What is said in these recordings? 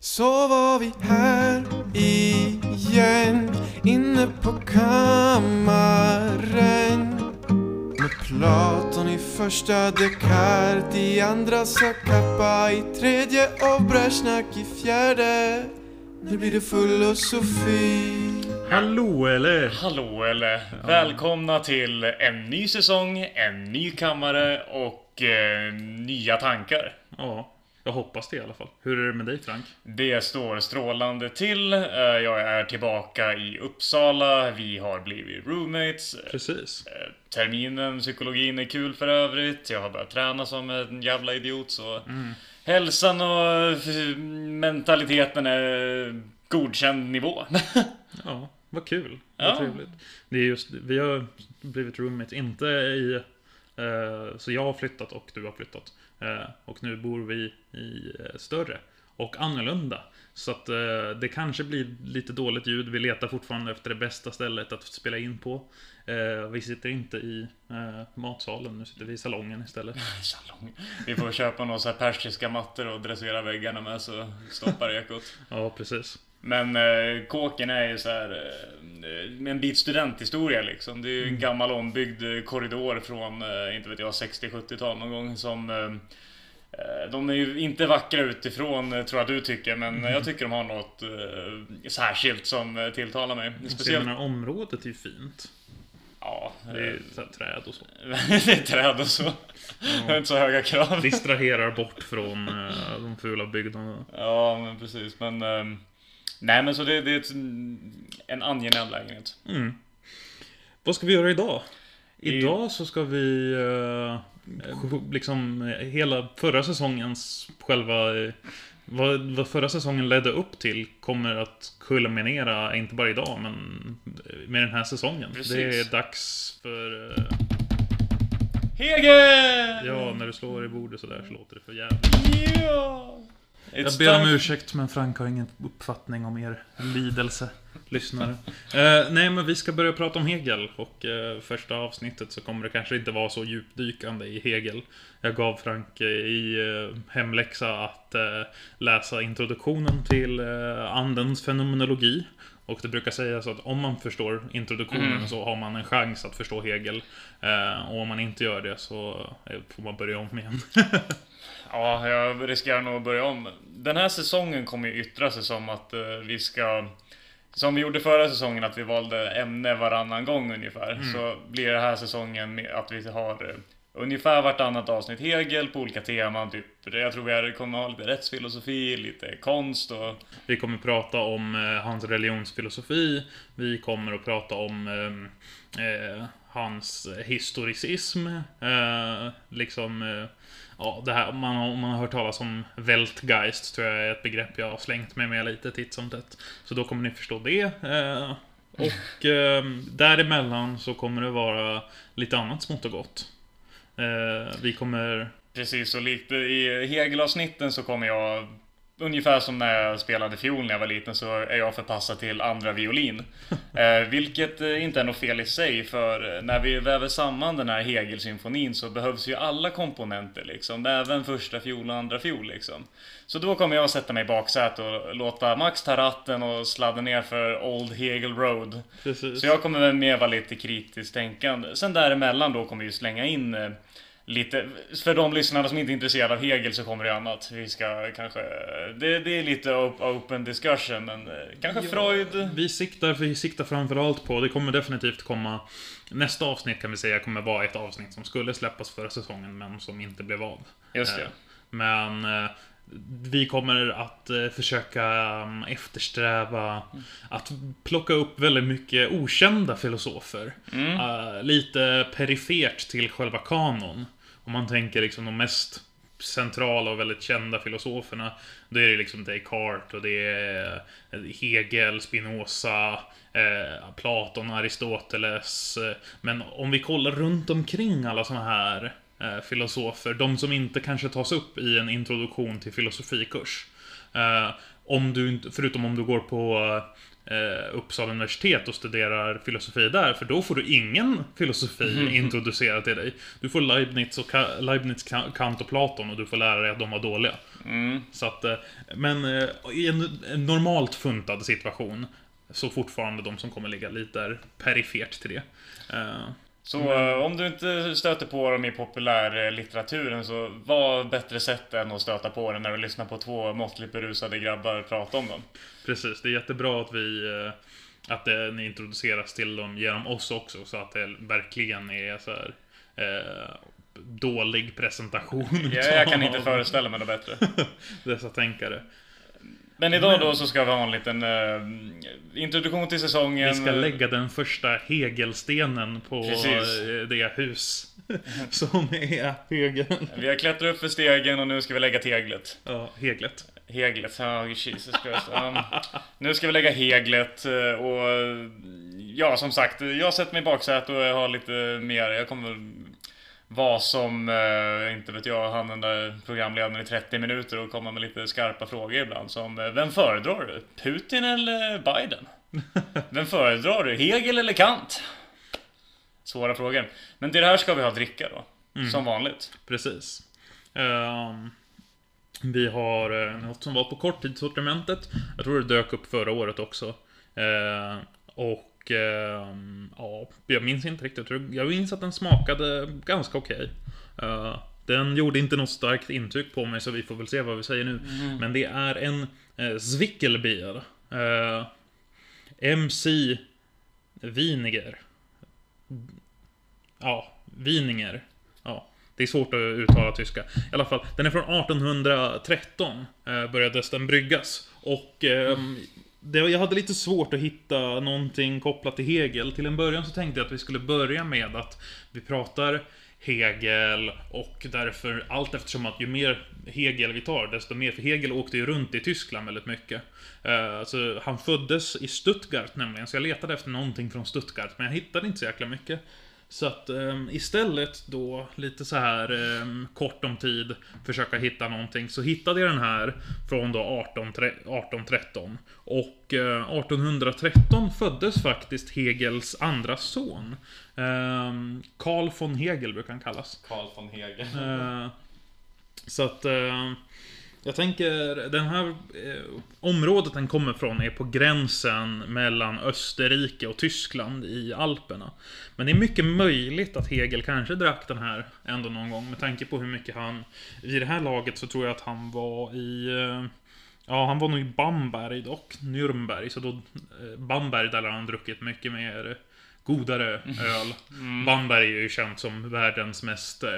Så var vi här igen inne på kammaren med Platon i första Descartes i andra Sakappa i tredje och Brezjnak i fjärde Nu blir det filosofi Hallå eller? Hallå eller! Välkomna till en ny säsong, en ny kammare och eh, nya tankar. Ja, jag hoppas det i alla fall. Hur är det med dig Frank? Det står strålande till. Eh, jag är tillbaka i Uppsala. Vi har blivit roommates. Precis. Eh, Terminen, psykologin är kul för övrigt. Jag har börjat träna som en jävla idiot så hälsan och eh, mentaliteten är godkänd nivå. Ja, vad kul. Vad Ja. trevligt. Det är just, vi har blivit roommates, inte i... Eh, så jag har flyttat och du har flyttat. Eh, och nu bor vi i eh, större och annorlunda. Så att eh, det kanske blir lite dåligt ljud. Vi letar fortfarande efter det bästa stället att spela in på. Eh, vi sitter inte i eh, matsalen, nu sitter vi i salongen istället. Salong. Vi får köpa några persiska mattor och dressera väggarna med så stoppar ekot. Ja, precis. Men eh, kåken är ju så här eh, en bit studenthistoria liksom. Det är ju en gammal ombyggd eh, korridor från, eh, inte vet jag, 60-70-tal någon gång som eh, eh, de är ju inte vackra utifrån, eh, tror jag du tycker, men jag tycker de har något särskilt som tilltalar mig. Speciellt... Jag området är ju fint. Ja, Det är träd och så. det är träd och så. Jag har inte så höga krav. Distraherar bort från de fula byggnaderna. Ja, men precis. Men... nej, men så det, det är ett, en angenäm lägenhet. Mm. Vad ska vi göra idag? Idag så ska vi eh, liksom eh, hela förra säsongens själva eh, vad, vad förra säsongen ledde upp till kommer att kulminera, inte bara idag, men eh, med den här säsongen. Precis. Det är dags för... Eh, Hege! ja, när du slår i bordet sådär så låter det för jävligt. Ja! Jag ber om ursäkt men Frank har ingen uppfattning om er lidelse, lyssnare. Eh, nej men vi ska börja prata om Hegel och eh, första avsnittet så kommer det kanske inte vara så djupdykande i Hegel. Jag gav Frank eh, i eh, hemläxa att eh, läsa introduktionen till eh, andens fenomenologi. Och det brukar sägas att om man förstår introduktionen Mm. så har man en chans att förstå Hegel. Och om man inte gör det så får man börja om igen. Ja, jag riskerar nog att börja om. Den här säsongen kommer ju yttra sig som att eh, vi ska... Som vi gjorde förra säsongen, att vi valde ämne varannan gång ungefär. Så blir det här säsongen att vi har eh, ungefär vartannat avsnitt Hegel på olika teman. Typ, jag tror vi kommer ha lite rättsfilosofi, lite konst och... Vi kommer prata om eh, hans religionsfilosofi. Vi kommer att prata om eh, eh, hans historicism. Eh, liksom, ja, det här, om man, har- om man har hört talas om Weltgeist, tror jag är ett begrepp jag har slängt mig med lite titt som tätt. Så då kommer ni förstå det. Eh, och eh, däremellan så kommer det vara lite annat smått och gott. Eh, vi kommer Precis, och likt i Hegel-avsnitten så kommer jag Ungefär som när jag spelade fiol när jag var liten så är jag förpassad till andra violin. eh, vilket eh, inte är något fel i sig för eh, när vi väver samman den här Hegel-symfonin så behövs ju alla komponenter liksom. Även första fiol och andra fiol liksom. Så då kommer jag sätta mig i baksätet och låta Max ta ratten och sladda ner för Old Hegel Road. precis. Så jag kommer mer vara lite kritiskt tänkande. Sen däremellan då kommer vi slänga in eh, lite, för de lyssnarna som inte är intresserade av Hegel så kommer det annat. Vi ska kanske, det, det är lite op- open discussion men eh, kanske Freud. Vi siktar, vi siktar framförallt på, det kommer definitivt komma Nästa avsnitt kan vi säga kommer vara ett avsnitt som skulle släppas förra säsongen men som inte blev av. Just det. Eh, Men eh, vi kommer att försöka um, eftersträva att plocka upp väldigt mycket okända filosofer. Mm. Lite perifert till själva kanon. Om man tänker liksom de mest centrala och väldigt kända filosoferna. Då är det liksom Descartes och det är Hegel, Spinoza, eh, Platon, Aristoteles. Men om vi kollar runt omkring alla såna här eh, filosofer, de som inte kanske tas upp i en introduktion till filosofikurs. Eh, om du inte, förutom om du går på eh, Uppsala universitet och studerar filosofi där, för då får du ingen filosofi introducerad till dig. Du får Leibniz, och Ka- Leibniz Ka- Kant och Platon och du får lära dig att de var dåliga. Mm. Så att, eh, men eh, i en, normalt funtad situation så fortfarande de som kommer ligga lite där perifert till det. Eh, Så eh, om du inte stöter på dem i populärlitteraturen så vad bättre sätt än att stöta på dem när du lyssnar på två måttligt berusade grabbar prata om dem. Precis, det är jättebra att vi eh, att eh, ni introduceras till dem genom oss också så att det verkligen är så här eh, dålig presentation. Jag, jag kan inte föreställa mig något bättre. Dessa tänkare. Men idag då så ska vi ha en liten eh, introduktion till säsongen. Vi ska lägga den första hegelstenen på Precis. eh, det hus som är Hegel. Vi har klättrat upp för stegen och nu ska vi lägga teglet. Ja, Heglet. Heglet, ja Jesus Christ. Um, nu ska vi lägga heglet eh, och ja, som sagt, jag sätter mig i baksätet och jag har lite mer, jag kommer vara som, eh, inte vet jag, han den där programledaren i 30 minuter och komma med lite skarpa frågor ibland som eh, Vem föredrar du? Putin eller Biden? Vem föredrar du? Hegel eller Kant? Svåra frågor. Men till det här ska vi ha dricka då. Som vanligt. Precis. Ehm, vi har uh, något som var på korttidssortimentet. Jag tror det dök upp förra året också. Eh, och ehm, ja, jag minns inte riktigt. Jag tror- Jag minns att den smakade ganska okej. Eh, den gjorde inte något starkt intryck på mig så vi får väl se vad vi säger nu. Men det är en uh, Zwickelbier. Eh, MC Winiger. Ja, Wieninger. Det är svårt att uttala tyska. I alla fall, den är från 1813. Eh, börjades den bryggas. Och ehm, det, jag hade lite svårt att hitta någonting kopplat till Hegel. Till en början så tänkte jag att vi skulle börja med att vi pratar Hegel och därför allt eftersom att ju mer Hegel vi tar, desto mer. För Hegel åkte ju runt i Tyskland väldigt mycket. Uh, så han föddes i Stuttgart nämligen, så jag letade efter någonting från Stuttgart, men jag hittade inte så jäkla mycket. Så att ehm, istället då, lite så här ehm, kort om tid, försöka hitta någonting, så hittade jag den här från då 18, tre- 1813. Och eh, 1813 föddes faktiskt Hegels andra son. Ehm, Carl von Hegel brukar han kallas. Carl von Hegel. Eh, så att jag tänker, den här eh, området den kommer från är på gränsen mellan Österrike och Tyskland i Alperna. Men det är mycket möjligt att Hegel kanske drack den här ändå någon gång med tanke på hur mycket han... I det här laget så tror jag att han var i... eh, Ja, han var nog i Bamberg dock, Nürnberg, så då... eh, Bamberg där har han druckit mycket mer godare öl. Bamberg är ju känt som världens mest eh,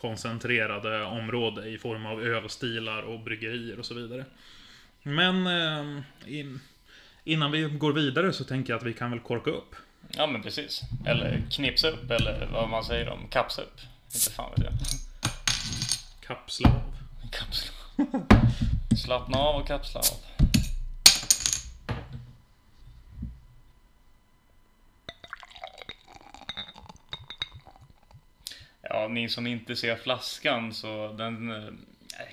ölkoncentrerade område i form av ölstilar och bryggerier och så vidare. Men eh, in, innan vi går vidare så tänker jag att vi kan väl korka upp. Ja men precis. Eller knipsa upp eller vad man säger om kapsa upp. Inte fan vet jag. Kapsla av. Kapsla. Slappna av och kapsla av. Ja, ni som inte ser flaskan så den eh,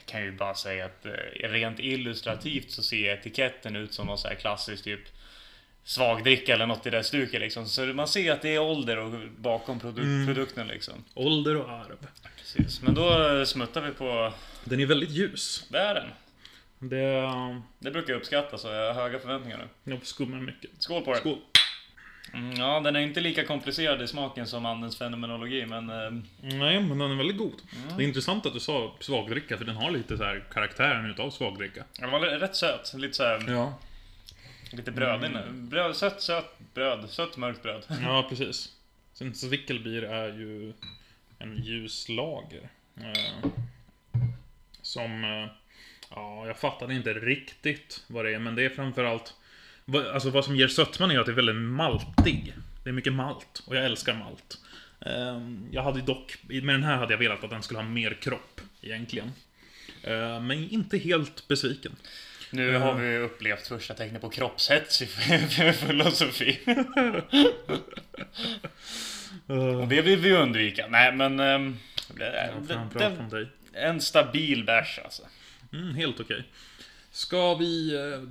kan ju bara säga att eh, rent illustrativt så ser etiketten ut som någon så här klassisk typ svagdricka eller något i det stuket liksom. Så man ser att det är ålder och bakom produ- produkten liksom. Ålder och arv. Precis. Men då eh, smuttar vi på Den är väldigt ljus. det är den. Det... Det brukar jag uppskatta så jag har höga förväntningar nu. Jag skummar mycket. Skål på det! Skål. Mm, ja, den är inte lika komplicerad i smaken som andens fenomenologi, men... Eh, Nej, men den är väldigt god. Det är intressant att du sa svagdricka, för den har lite så här karaktären utav svagdricka. den var rätt söt. Lite så här, Ja. lite brödig nu. Bröd, sött, sött bröd. Sött mörkt bröd. Ja, precis. Sen Zwickelbier är ju en ljus lager. Eh, som... Eh, ja, jag fattade inte riktigt vad det är, men det är framförallt... Alltså vad som ger sötman är att det är väldigt maltig. Det är mycket malt, och jag älskar malt. Eh, jag hade dock... Med den här hade jag velat att den skulle ha mer kropp, egentligen. Eh, men inte helt besviken. Nu Ja. har vi upplevt första tecknet på kroppshets i filosofi. Och det vill vi undvika. Nej, men... ehm, det, det, det, en stabil bärs alltså. Mm, helt okej. Ska vi eh,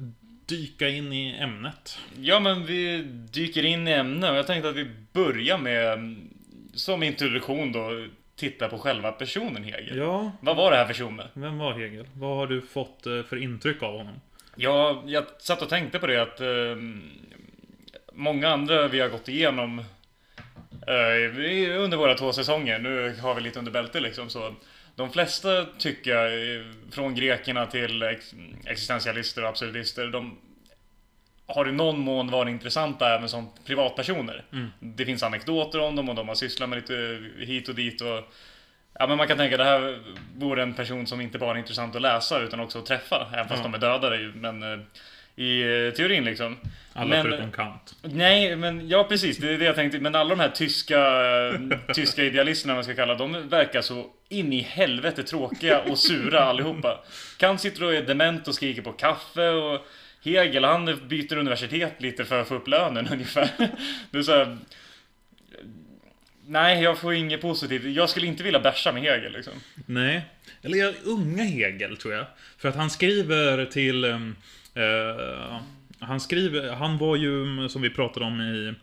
dyka in i ämnet? Ja, men vi dyker in i ämnet och jag tänkte att vi börjar med, mm, som introduktion då, titta på själva personen Hegel. Ja, Vad var det här för tjomme? vem var Hegel? Vad har du fått eh, för intryck av honom? Ja, jag satt och tänkte på det att eh, många andra vi har gått igenom eh, under våra två säsonger, nu har vi lite under bälte liksom, så de flesta tycker jag, eh, från grekerna till ex- existentialister och absolutister, de har i någon mån varit intressanta även som privatpersoner. Det finns anekdoter om dem och de har sysslat med lite hit och dit och Ja men man kan tänka att det här vore en person som inte bara är intressant att läsa utan också att träffa. Även fast de är dödade ju, men eh, i eh, teorin liksom. Alla Men- förutom Kant. Nej, men ja precis, det är det jag tänkte. Men alla de här tyska, tyska idealisterna, man ska kalla de verkar så in i helvete tråkiga och sura allihopa. Kant sitter och är dement och skriker på kaffe och Hegel, han byter universitet lite för att få upp lönen ungefär. Det är så här, Nej, jag får inget positivt. Jag skulle inte vilja bärsa med Hegel liksom. Nej. Eller unga Hegel, tror jag. För att han skriver till... ehm, eh, han skriver... Han var ju, som vi pratade om i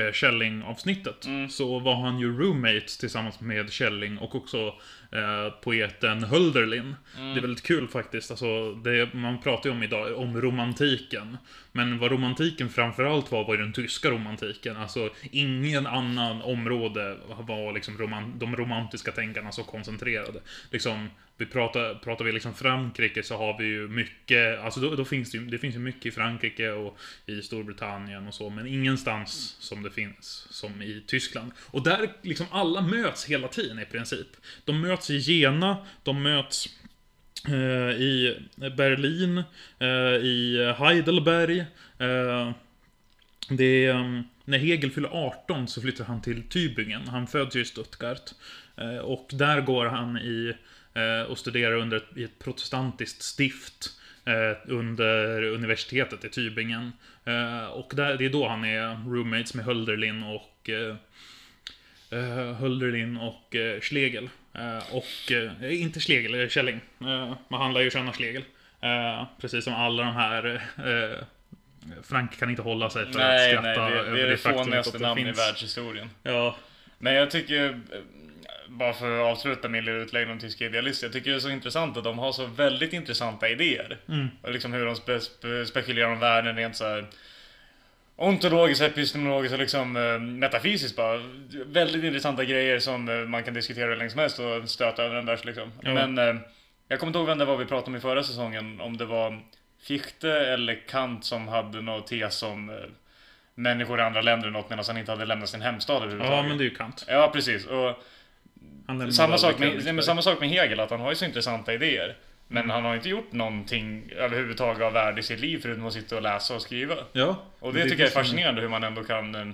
eh, Källing-avsnittet, så var han ju roommates tillsammans med Källing och också eh, poeten Hölderlin. Det är väldigt kul faktiskt. Alltså, det, man pratar ju om idag om romantiken. Men vad romantiken framförallt var, var ju den tyska romantiken. Alltså, ingen annan område var liksom roman, de romantiska tänkarna så koncentrerade. Liksom, vi pratar, pratar vi liksom Frankrike så har vi ju mycket, alltså då, då finns det ju, det finns ju mycket i Frankrike och i Storbritannien och så, men ingenstans som det finns som i Tyskland. Och där liksom alla möts hela tiden i princip. De möts i Jena, de möts eh, i Berlin, eh, i Heidelberg. Eh, det är, mm, när Hegel fyller 18 så flyttar han till Tübingen. Han föds ju i Stuttgart. Eh, och där går han i eh, och studerar under ett, i ett protestantiskt stift eh, under universitetet i Tübingen. Eh, och där, det är då han är roommates med Hölderlin och eh, eh Hölderlin och eh, Schlegel. Eh, och, eh, inte Schlegel, eh, Källing. Eh, men han lär ju känna Schlegel. Precis som alla de här Frank kan inte hålla sig för Nej, att nej, skratta det, över det är det faktumet fånigaste det namn i finns- världshistorien. Ja, Men jag tycker, bara för att avsluta min lilla utläggning om tyska idealister, jag tycker det är så intressant att de har så väldigt intressanta idéer. Och liksom hur de spe, spekulerar om världen rent så här ontologiskt, epistemologiskt och liksom eh, metafysiskt bara. Väldigt intressanta grejer som eh, man kan diskutera hur länge som helst och stöta över en bärs liksom. Ja. Men eh, jag kommer inte ihåg vem det var vi pratade om i förra säsongen, om det var Fichte eller Kant som hade någon tes om eh, människor i andra länder och något medan han inte hade lämnat sin hemstad överhuvudtaget. ja men det är ju Kant. Ja, precis. Och samma sak, med, nej, men samma sak med Hegel, att han har ju så intressanta idéer. Men han har inte gjort någonting överhuvudtaget av värde i sitt liv förutom att sitta och läsa och skriva. Ja. Och men det, tycker jag är fascinerande hur man ändå kan eh,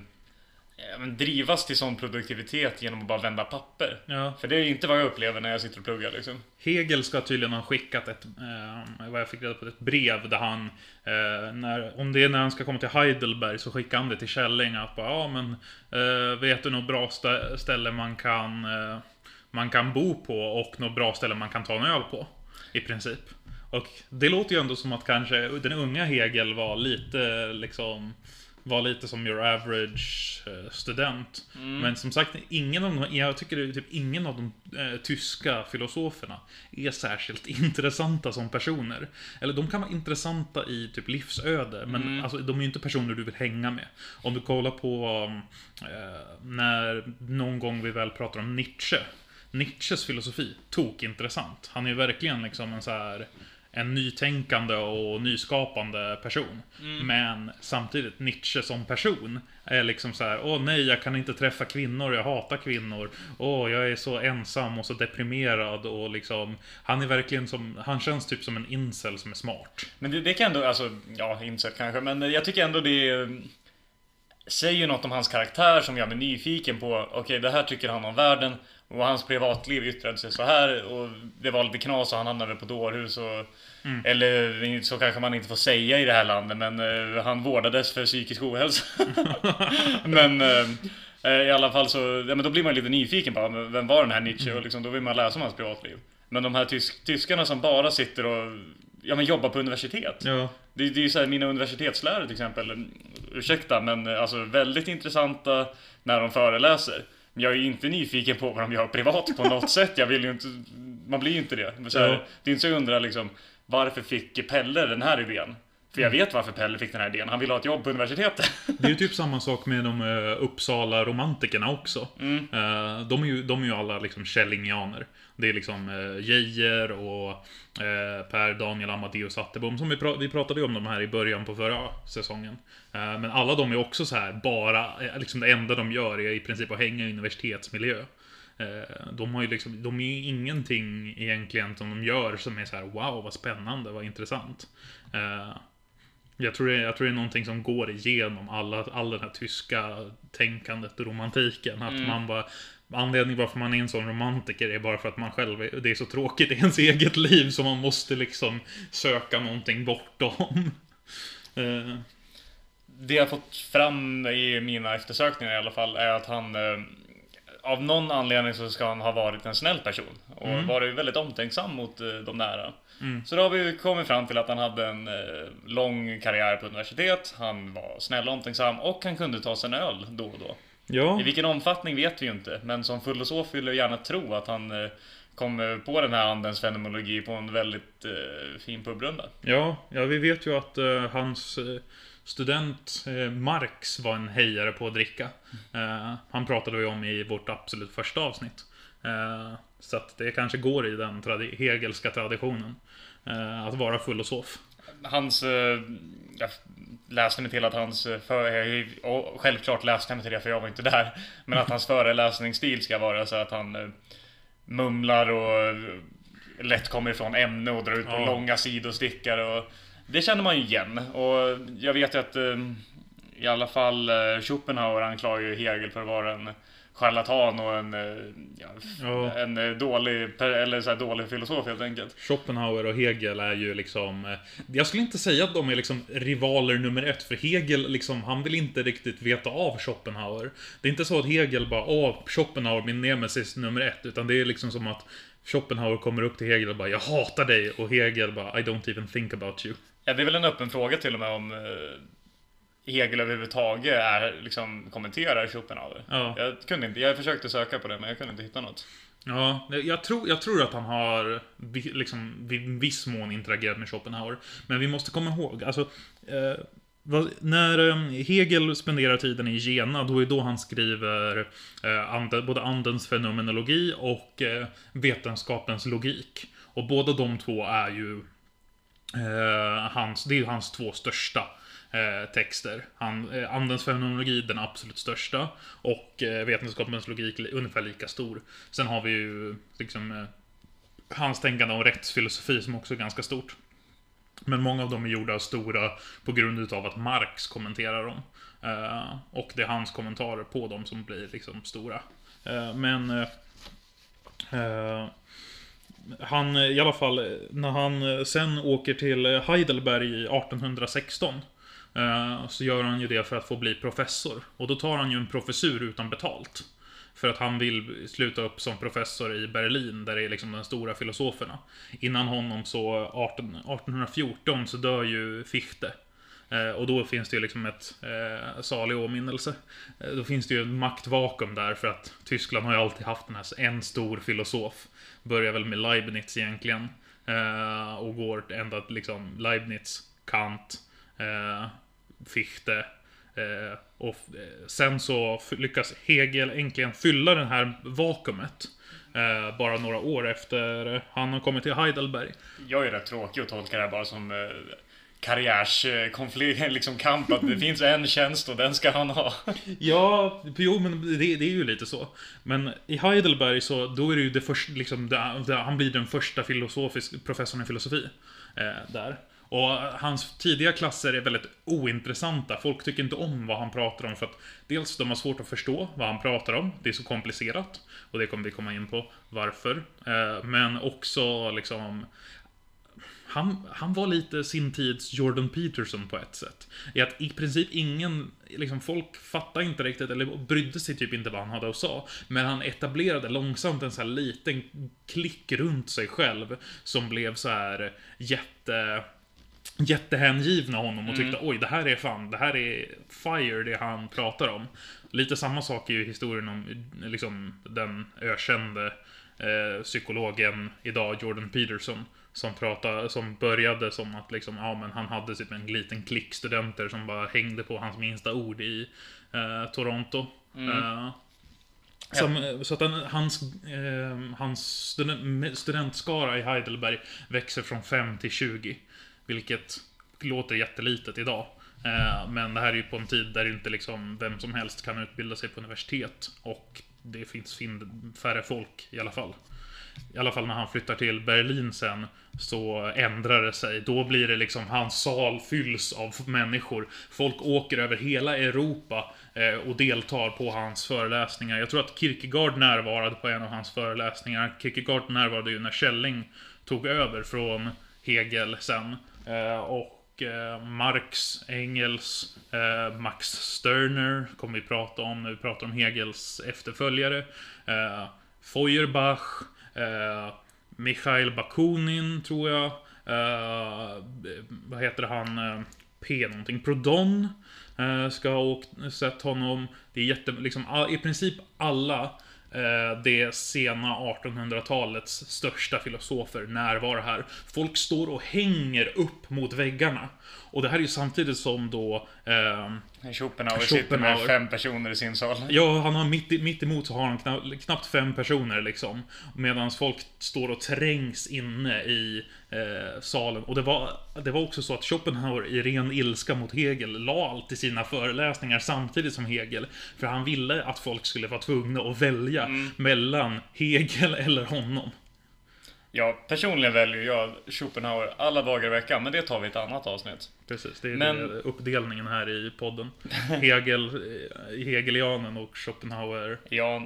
ja, men drivas till sån produktivitet genom att bara vända papper. Ja. För det är inte vad jag upplever när jag sitter och pluggar liksom. Hegel ska tydligen ha skickat ett, eh, vad jag fick reda på, ett brev där han, eh, när, om det är när han ska komma till Heidelberg så skickar han det till Källing att bara, ja men, eh, vet du något bra stä- ställe man kan, eh, man kan bo på och något bra ställe man kan ta en öl på? I princip. Och det låter ju ändå som att kanske den unga Hegel var lite liksom var lite som your average eh, student. Men som sagt, ingen av de, jag tycker typ ingen av de eh, tyska filosoferna är särskilt intressanta som personer. Eller de kan vara intressanta i typ livsöde, men alltså, de är ju inte personer du vill hänga med. Om du kollar på eh, när någon gång vi väl pratar om Nietzsche. Nietzsches filosofi, tok intressant. Han är ju verkligen liksom en så här en nytänkande och nyskapande person. Men samtidigt, Nietzsche som person är liksom så här: åh nej, jag kan inte träffa kvinnor, jag hatar kvinnor. Åh, jag är så ensam och så deprimerad och liksom, han är verkligen som, han känns typ som en incel som är smart. Men det, det kan ändå, alltså, ja, insett kanske, men jag tycker ändå det eh, säger ju något om hans karaktär som gör mig nyfiken på, okej, det här tycker han om världen och hans privatliv yttrade sig så här och det var lite knas och han hamnade på dårhus och Eller så kanske man inte får säga i det här landet men eh, han vårdades för psykisk ohälsa. men eh, i alla fall så, ja men då blir man lite nyfiken på vem var den här Nietzsche och liksom, då vill man läsa om hans privatliv. Men de här tysk, tyskarna som bara sitter och ja, men jobba på universitet. Ja. Det, det är ju så här, mina universitetslärare till exempel, mm, ursäkta men alltså väldigt intressanta när de föreläser. Jag är inte nyfiken på vad de gör privat på något sätt. Jag vill ju inte, man blir ju inte det. Men Så här, Ja. Det är inte så jag undrar liksom, varför fick Pelle den här idén? För jag vet varför Pelle fick den här idén. Han ville ha ett jobb på universitetet. Det är ju typ samma sak med de uh, Uppsala romantikerna också. Mm. Eh, de, är ju, de är ju alla liksom källingianer. Det är liksom uh, Geijer och eh, Per Daniel Amadeus Attebom. Som vi, pra- vi pratade ju om de här i början på förra säsongen. Eh, men alla de är också så här bara, eh, liksom det enda de gör är i princip att hänga i universitetsmiljö. Eh, De har ju liksom, de är ju ingenting egentligen som de gör som är så här wow vad spännande, vad intressant. Jag tror, det, jag tror det är någonting som går igenom alla, all den här tyska tänkandet och romantiken. Att man bara, anledningen varför man är en sån romantiker är bara för att man själv är, det är så tråkigt i ens eget liv så man måste liksom söka någonting bortom. Eh, Det jag fått fram i mina eftersökningar i alla fall är att han eh, av någon anledning så ska han ha varit en snäll person och varit väldigt omtänksam mot eh, de nära. Så då har vi kommit fram till att han hade en eh, lång karriär på universitet, han var snäll och omtänksam och han kunde ta sig en öl då och då. ja, I vilken omfattning vet vi ju inte, men som filosof vill jag gärna tro att han eh, kom på den här andens fenomenologi på en väldigt eh, fin pubrunda. ja, ja, vi vet ju att eh, hans eh, student eh, Marx var en hejare på att dricka. Eh, han pratade vi om i vårt absolut första avsnitt. Så att det kanske går i den tradi- hegelska traditionen. Eh, att vara filosof. Hans... Eh, jag läste mig till att hans... eh, För, självklart läste jag mig till det för jag var inte där. Men att hans föreläsningsstil ska vara så att han mumlar och lätt kommer ifrån ämne och drar ut på Ja. långa sidostickar och det känner man ju igen. Och jag vet ju att i alla fall Schopenhauer anklagar ju Hegel för att vara en charlatan och en, eh, ja, Ja. en eh, dålig, eller så dålig filosof helt enkelt. Schopenhauer och Hegel är ju liksom... eh, Jag skulle inte säga att de är liksom rivaler nummer ett, för Hegel liksom, han vill inte riktigt veta av Schopenhauer. Det är inte så att Hegel bara, åh, Schopenhauer, min nemesis nummer ett, utan det är liksom som att Schopenhauer kommer upp till Hegel och bara, jag hatar dig, och Hegel bara, I don't even think about you. Ja, det är väl en öppen fråga till och med om Hegel överhuvudtaget är, liksom, kommenterar Schopenhauer. Ja. Jag kunde inte, jag försökte söka på det men jag kunde inte hitta något. Ja, jag tror, jag tror att han har liksom, vid viss mån interagerat med Schopenhauer. Men vi måste komma ihåg, alltså... Eh, vad, när eh, Hegel spenderar tiden i Jena, då är då han skriver eh, ande, både andens fenomenologi och eh, vetenskapens logik. Och båda de två är ju eh, hans, det är hans två största eh, texter. Han, eh, Andens fenomenologi, den absolut största. Och eh, Vetenskapens logik, ungefär lika stor. Sen har vi ju liksom eh, hans tänkande om rättsfilosofi som också är ganska stort. Men många av dem är gjorda stora på grund utav att Marx kommenterar dem. Eh, och det är hans kommentarer på dem som blir liksom stora. Eh, men... Eh, eh, han, i alla fall, när han sen åker till Heidelberg 1816 Eh, så gör han ju det för att få bli professor. Och då tar han ju en professur utan betalt. För att han vill sluta upp som professor i Berlin, där det är liksom de stora filosoferna. Innan honom så, 18, 1814, så dör ju Fichte. Eh, och då finns det ju liksom ett eh, salig åminnelse. Eh, då finns det ju ett maktvakuum där för att Tyskland har ju alltid haft den här en stor filosof. Börjar väl med Leibniz egentligen. Eh, och går ända till liksom Leibniz, Kant, eh, Fichte. Eh, och eh, sen så lyckas Hegel äntligen fylla det här vakuumet. Eh, bara några år efter han har kommit till Heidelberg. Jag är rätt tråkig att tolka det här bara som eh, karriärskonflikt, liksom kamp. Att det finns en tjänst och den ska han ha. Ja, jo men det, det är ju lite så. Men i Heidelberg så, då är det ju det första, liksom, det, det, han blir den första filosofisk, professorn i filosofi. Eh, där. Och hans tidiga klasser är väldigt ointressanta. Folk tycker inte om vad han pratar om för att dels de har svårt att förstå vad han pratar om. Det är så komplicerat. Och det kommer vi komma in på varför. Eh, men också liksom han, han var lite sin tids Jordan Peterson på ett sätt. I att i princip ingen, liksom folk fattade inte riktigt, eller brydde sig typ inte vad han hade att sa. Men han etablerade långsamt en så här liten klick runt sig själv. Som blev så här jätte jättehängivna honom och tyckte oj, det här är fan, det här är fire det han pratar om. Lite samma sak är ju historien om liksom den ökände eh, psykologen idag, Jordan Peterson. Som, pratade, som började som att liksom, ja, men han hade typ en liten klick studenter som bara hängde på hans minsta ord i eh, Toronto. Eh, som, Så att den, hans, eh, hans student, studentskara i Heidelberg växer från 5 till 20. Vilket låter jättelitet idag. Eh, men det här är ju på en tid där inte liksom vem som helst kan utbilda sig på universitet. Och det finns färre folk i alla fall. I alla fall när han flyttar till Berlin sen så ändrar det sig. Då blir det liksom, hans sal fylls av människor. Folk åker över hela Europa eh, och deltar på hans föreläsningar. Jag tror att Kierkegaard närvarade på en av hans föreläsningar. Kierkegaard närvarade ju när Schelling tog över från Hegel sen. Eh, och eh, Marx, Engels, eh, Max Stirner kommer vi prata om när vi pratar om Hegels efterföljare. Feuerbach, Mikhail Bakunin tror jag. Vad heter han? P någonting. Prodon. Ska ha åkt, sett honom. Det är jätte, liksom, i princip alla Eh, det sena 1800-talets största filosofer närvara här. Folk står och hänger upp mot väggarna. Och det här är ju samtidigt som då ehm, Schopenhauer sitter med fem personer i sin sal. Ja, han har mitt, mitt emot så har han knappt, knappt fem personer liksom. Medan folk står och trängs inne i eh, salen. Och det var, det var också så att Schopenhauer i ren ilska mot Hegel la alltid sina föreläsningar samtidigt som Hegel. För han ville att folk skulle vara tvungna att välja mellan Hegel eller honom. Ja, personligen väljer jag Schopenhauer alla dagar i veckan, men det tar vi i ett annat avsnitt. Precis, det är Men- det uppdelningen här i podden. Hegel, eh, Hegelianen och Schopenhauer. Ja.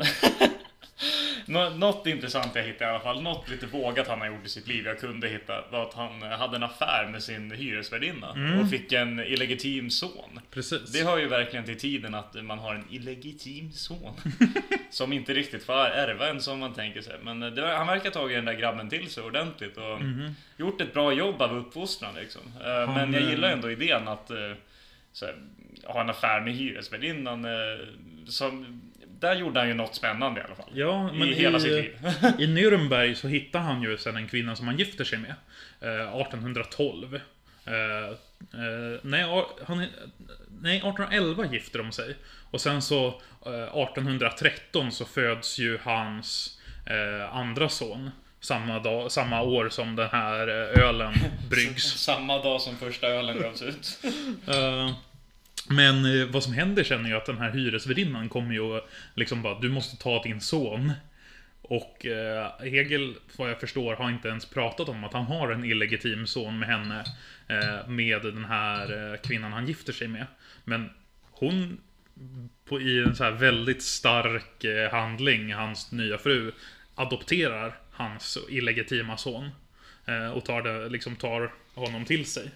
Nå- Något intressant jag hittade i alla fall, något lite vågat han har gjort i sitt liv jag kunde hitta, var att han hade en affär med sin hyresvärdinna och fick en illegitim son. Precis. Det hör ju verkligen till tiden att man har en illegitim son. som inte riktigt får ärva en som man tänker sig. Men var- han verkar ha tagit den där grabben till sig ordentligt och gjort ett bra jobb av uppfostran liksom. Eh, Men jag eh, gillar ändå idén att eh, här, ha en affär med hyresvärdinnan. eh, Som, där gjorde han ju något spännande i alla fall. Ja, men I hela i, sitt liv. I Nürnberg så hittar han ju sen en kvinna som han gifter sig med. Eh, 1812. Eh, eh, nej, a- han, nej, 1811 gifter de sig. Och sen så eh, 1813 så föds ju hans eh, andra son. Samma, dag, samma år som den här eh, ölen bryggs. Samma dag som första ölen gavs ut. Men eh, vad som händer sen är ju att den här hyresvärdinnan kommer ju och liksom bara, du måste ta din son. Och eh, Hegel, vad jag förstår, har inte ens pratat om att han har en illegitim son med henne. Eh, med den här eh, kvinnan han gifter sig med. Men hon, på, i en så här väldigt stark eh, handling, hans nya fru, adopterar hans illegitima son. Eh, och tar, det, liksom tar honom till sig.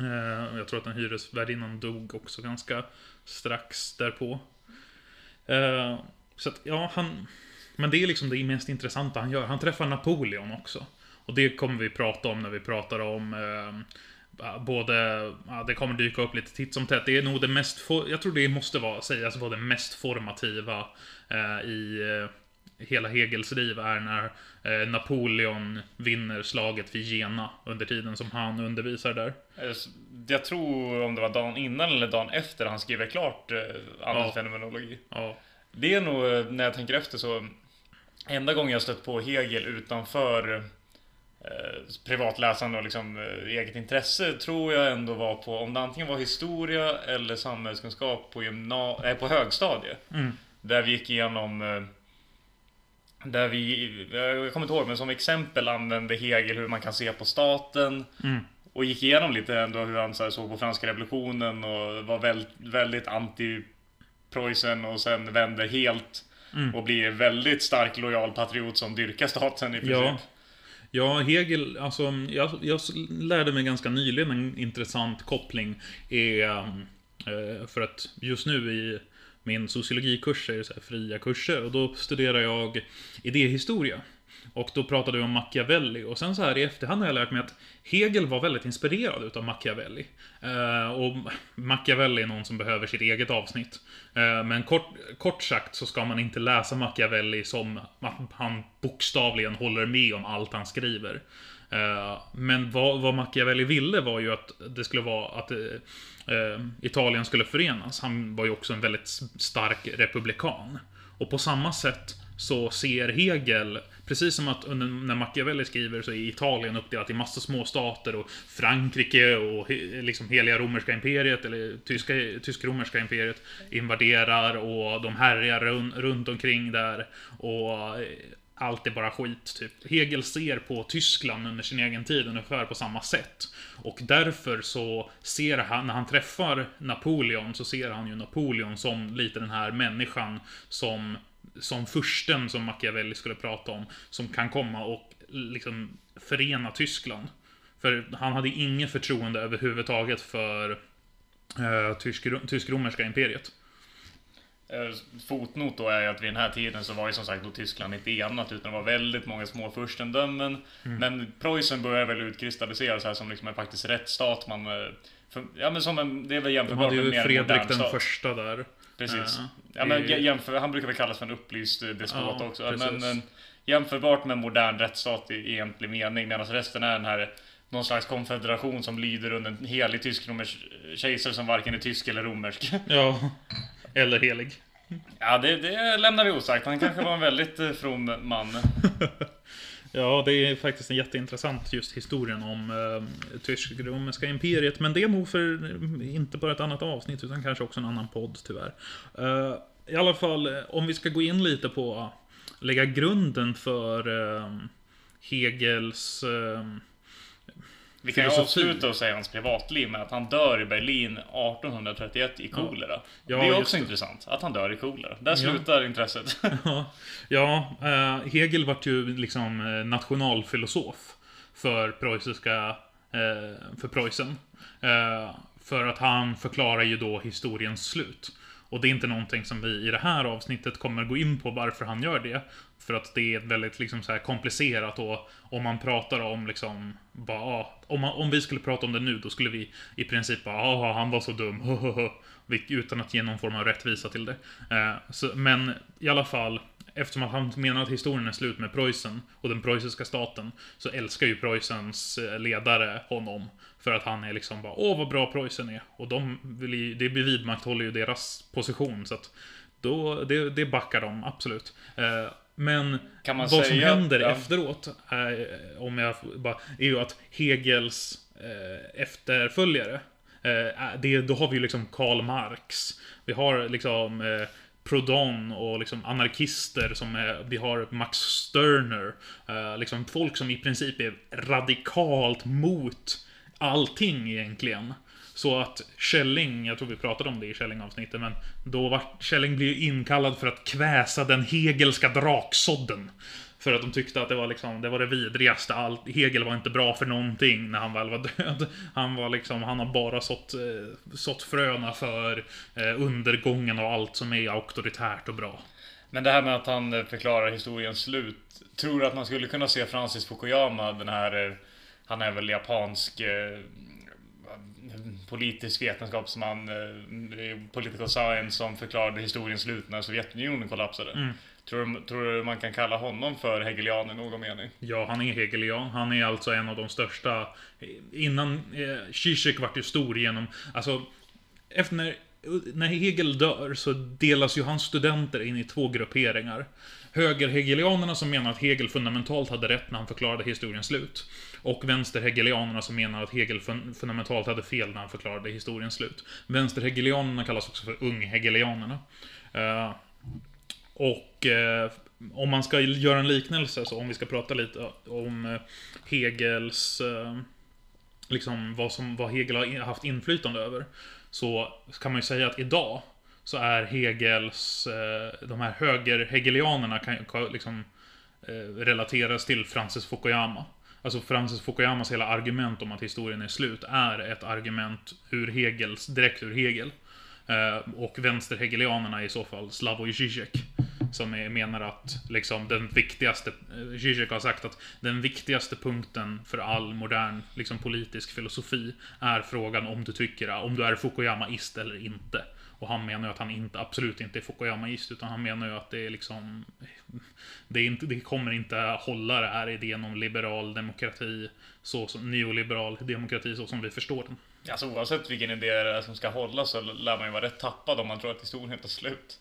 Eh, Jag tror att den hyresvärdinnan dog också ganska strax därpå. Eh, Så att, ja, han... Men det är liksom det mest intressanta han gör. Han träffar Napoleon också. Och det kommer vi prata om när vi pratar om eh, ah, både, ja, det kommer dyka upp lite titt som tätt. Det är nog det mest, jag tror det måste vara, sägas vara det mest formativa eh, i eh, hela Hegels liv är när eh, Napoleon vinner slaget vid Jena under tiden som han undervisar där. Eh, Jag tror om det var dagen innan eller dagen efter han skriver klart eh, Ja. fenomenologi. Ja, Det är nog, när jag tänker efter så, enda gången jag stött på Hegel utanför eh, privatläsande och liksom eh, eget intresse tror jag ändå var på, om det antingen var historia eller samhällskunskap på, gymna- äh, på högstadiet. Mm. Där vi gick igenom eh, där vi, jag kommer inte ihåg, men som exempel använde Hegel hur man kan se på staten. Mm. Och gick igenom lite ändå hur han så såg på franska revolutionen och var väl, väldigt anti Preussen och sen vänder helt Mm. och blir väldigt stark lojal patriot som dyrkar staten i princip. Ja. Ja, Hegel, alltså jag, jag lärde mig ganska nyligen en intressant koppling. Är, eh, för att just nu i min sociologikurs är ju så här fria kurser och då studerar jag idéhistoria. Och då pratade vi om Machiavelli och sen så här i efterhand har jag lärt mig att Hegel var väldigt inspirerad utav Machiavelli. Eh, och Machiavelli är någon som behöver sitt eget avsnitt. Eh, men kort, kort sagt så ska man inte läsa Machiavelli som att han bokstavligen håller med om allt han skriver. Eh, men vad, vad Machiavelli ville var ju att det skulle vara att eh, Eh, Italien skulle förenas. Han var ju också en väldigt stark republikan. Och på samma sätt så ser Hegel, precis som att under, när Machiavelli skriver så är Italien uppdelat i massa små stater och Frankrike och liksom heliga romerska imperiet, eller tyska, tysk-romerska imperiet, invaderar och de härjar runt, runt omkring där. Och eh, allt är bara skit, typ. Hegel ser på Tyskland under sin egen tid ungefär på samma sätt. Och därför så ser han, när han träffar Napoleon, så ser han ju Napoleon som lite den här människan som som försten som Machiavelli skulle prata om, som kan komma och liksom förena Tyskland. För han hade inget förtroende överhuvudtaget för eh, tysk-romerska imperiet. Eh, fotnot då är ju att vid den här tiden så var ju som sagt då Tyskland inte enat utan det var väldigt många små furstendömen. Mm. Men Preussen börjar väl utkristalliseras här som liksom en faktiskt rättsstat. Man, eh, för, ja men som en, det är väl jämförbart med mer Fredrik den första där. Precis. Uh, ja, men jämför, han brukar väl kallas för en upplyst despot uh, också. Men, men jämförbart med en modern rättsstat i egentlig mening. Medan resten är den här någon slags konfederation som lyder under en helig tysk-romersk kejsare som varken är tysk eller romersk. Ja, eller helig. Ja, det, det lämnar vi osagt. Han kanske var en väldigt eh, from man. Ja, det är faktiskt en jätteintressant just historien om eh, tysk-romerska imperiet. Men det är nog för inte bara ett annat avsnitt utan kanske också en annan podd tyvärr. Eh, I alla fall, eh, om vi ska gå in lite på att lägga grunden för eh, Hegels eh, vi kan ju avsluta och säga hans privatliv med att han dör i Berlin 1831 i kolera. Ja. det är också intressant, att han dör i kolera. Där slutar ja. intresset. ja, uh, Hegel vart ju liksom uh, nationalfilosof för preussiska, uh, för Preussen. för att han förklarar ju då historiens slut. Och det är inte någonting som vi i det här avsnittet kommer gå in på varför han gör det. För att det är väldigt liksom så komplicerat och om man pratar om liksom bara, om, man, om vi skulle prata om det nu då skulle vi i princip bara, ja han var så dum, utan att ge någon form av rättvisa till det. Eh, så, men i alla fall, eftersom att han menar att historien är slut med Preussen och den preussiska staten, så älskar ju Preussens eh, ledare honom. För att han är liksom bara, åh vad bra Preussen är. Och de vill ju, det vidmakthåller ju deras position, så att då, det, det backar de absolut. Eh, men vad som händer ja. efteråt, är, om jag bara, är ju att Hegels eh, efterföljare, eh, det, då har vi ju liksom Karl Marx. Vi har liksom eh, Proudhon och liksom anarkister som är, vi har Max Stirner. Eh, liksom folk som i princip är radikalt mot allting egentligen. Så att Källing, jag tror vi pratade om det i Källing-avsnittet, men då var Källing blev inkallad för att kväsa den hegelska draksådden. För att de tyckte att det var liksom, det var det vidrigaste. allt, Hegel var inte bra för någonting när han väl var död. Han var liksom, han har bara sått, eh, sått fröna för eh, undergången och allt som är auktoritärt och bra. Men det här med att han eh, förklarar historiens slut. Tror du att man skulle kunna se Francis Fukuyama, den här, eh, han är väl japansk eh, politisk vetenskapsman, eh, political science, som förklarade historiens slut när Sovjetunionen kollapsade. Mm. Tror, du, tror du man kan kalla honom för hegelian i någon mening? Ja, han är hegelian. Han är alltså en av de största. Innan eh, Zizek vart ju stor genom, alltså, efter när, när Hegel dör så delas ju hans studenter in i två grupperingar. Högerhegelianerna som menar att Hegel fundamentalt hade rätt när han förklarade historiens slut. Och vänsterhegelianerna som menar att Hegel fun fundamentalt hade fel när han förklarade historiens slut. Vänsterhegelianerna kallas också för unghegelianerna. Uh, och uh, om man ska göra en liknelse, så om vi ska prata lite om eh, Hegels liksom vad, som, vad Hegel har haft inflytande över. Så kan man ju säga att idag så är Hegels, de här högerhegelianerna kan, kan liksom relateras till Francis Fukuyama. Alltså Francis Fukuyamas hela argument om att historien är slut är ett argument ur Hegels, direkt ur Hegel. Eh, och vänsterhegelianerna är i så fall Slavoj Žižek. Som är, menar att liksom den viktigaste, eh, Zizek har sagt att den viktigaste punkten för all modern liksom, politisk filosofi är frågan om du tycker, om du är Fukuyamaist eller inte. Och han menar ju att han inte, absolut inte är Fukuyamaist, utan han menar ju att det är liksom... Det, är inte, det kommer inte hålla det här idén om liberal demokrati, så som, neoliberal demokrati så som vi förstår den. Alltså oavsett vilken idé det är som ska hålla så lär man ju vara rätt tappad om man tror att historien tar slut.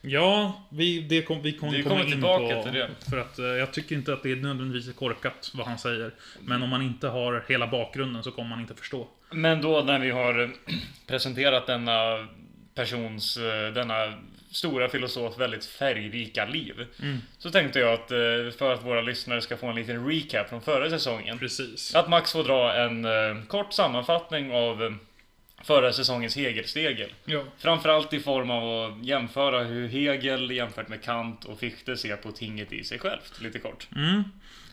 Ja, vi, det kom, vi kom, Vi kommer in tillbaka på, till det. För att eh, jag tycker inte att det är nödvändigtvis korkat vad han säger. Men om man inte har hela bakgrunden så kommer man inte förstå. Men då när vi har eh, presenterat denna persons, eh, denna stora filosof väldigt färgrika liv. Mm. Så tänkte jag att eh, för att våra lyssnare ska få en liten recap från förra säsongen. Precis. Att Max får dra en eh, kort sammanfattning av förra säsongens Hegel-stegel. Ja. Framförallt i form av att jämföra hur Hegel jämfört med Kant och Fichte ser på tinget i sig självt, lite kort. Mm.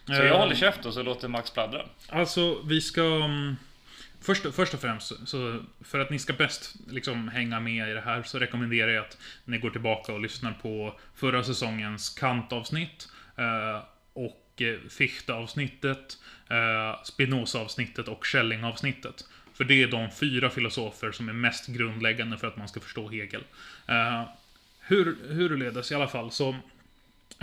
Så jag håller käft och så låter Max pladdra. Alltså, vi ska... Först, först och främst, så för att ni ska bäst liksom hänga med i det här så rekommenderar jag att ni går tillbaka och lyssnar på förra säsongens Kantavsnitt, eh, och eh, Fichte-avsnittet, eh, Spinoza-avsnittet och Schelling-avsnittet. För det är de fyra filosofer som är mest grundläggande för att man ska förstå Hegel. Eh, hur, hurledes i alla fall, så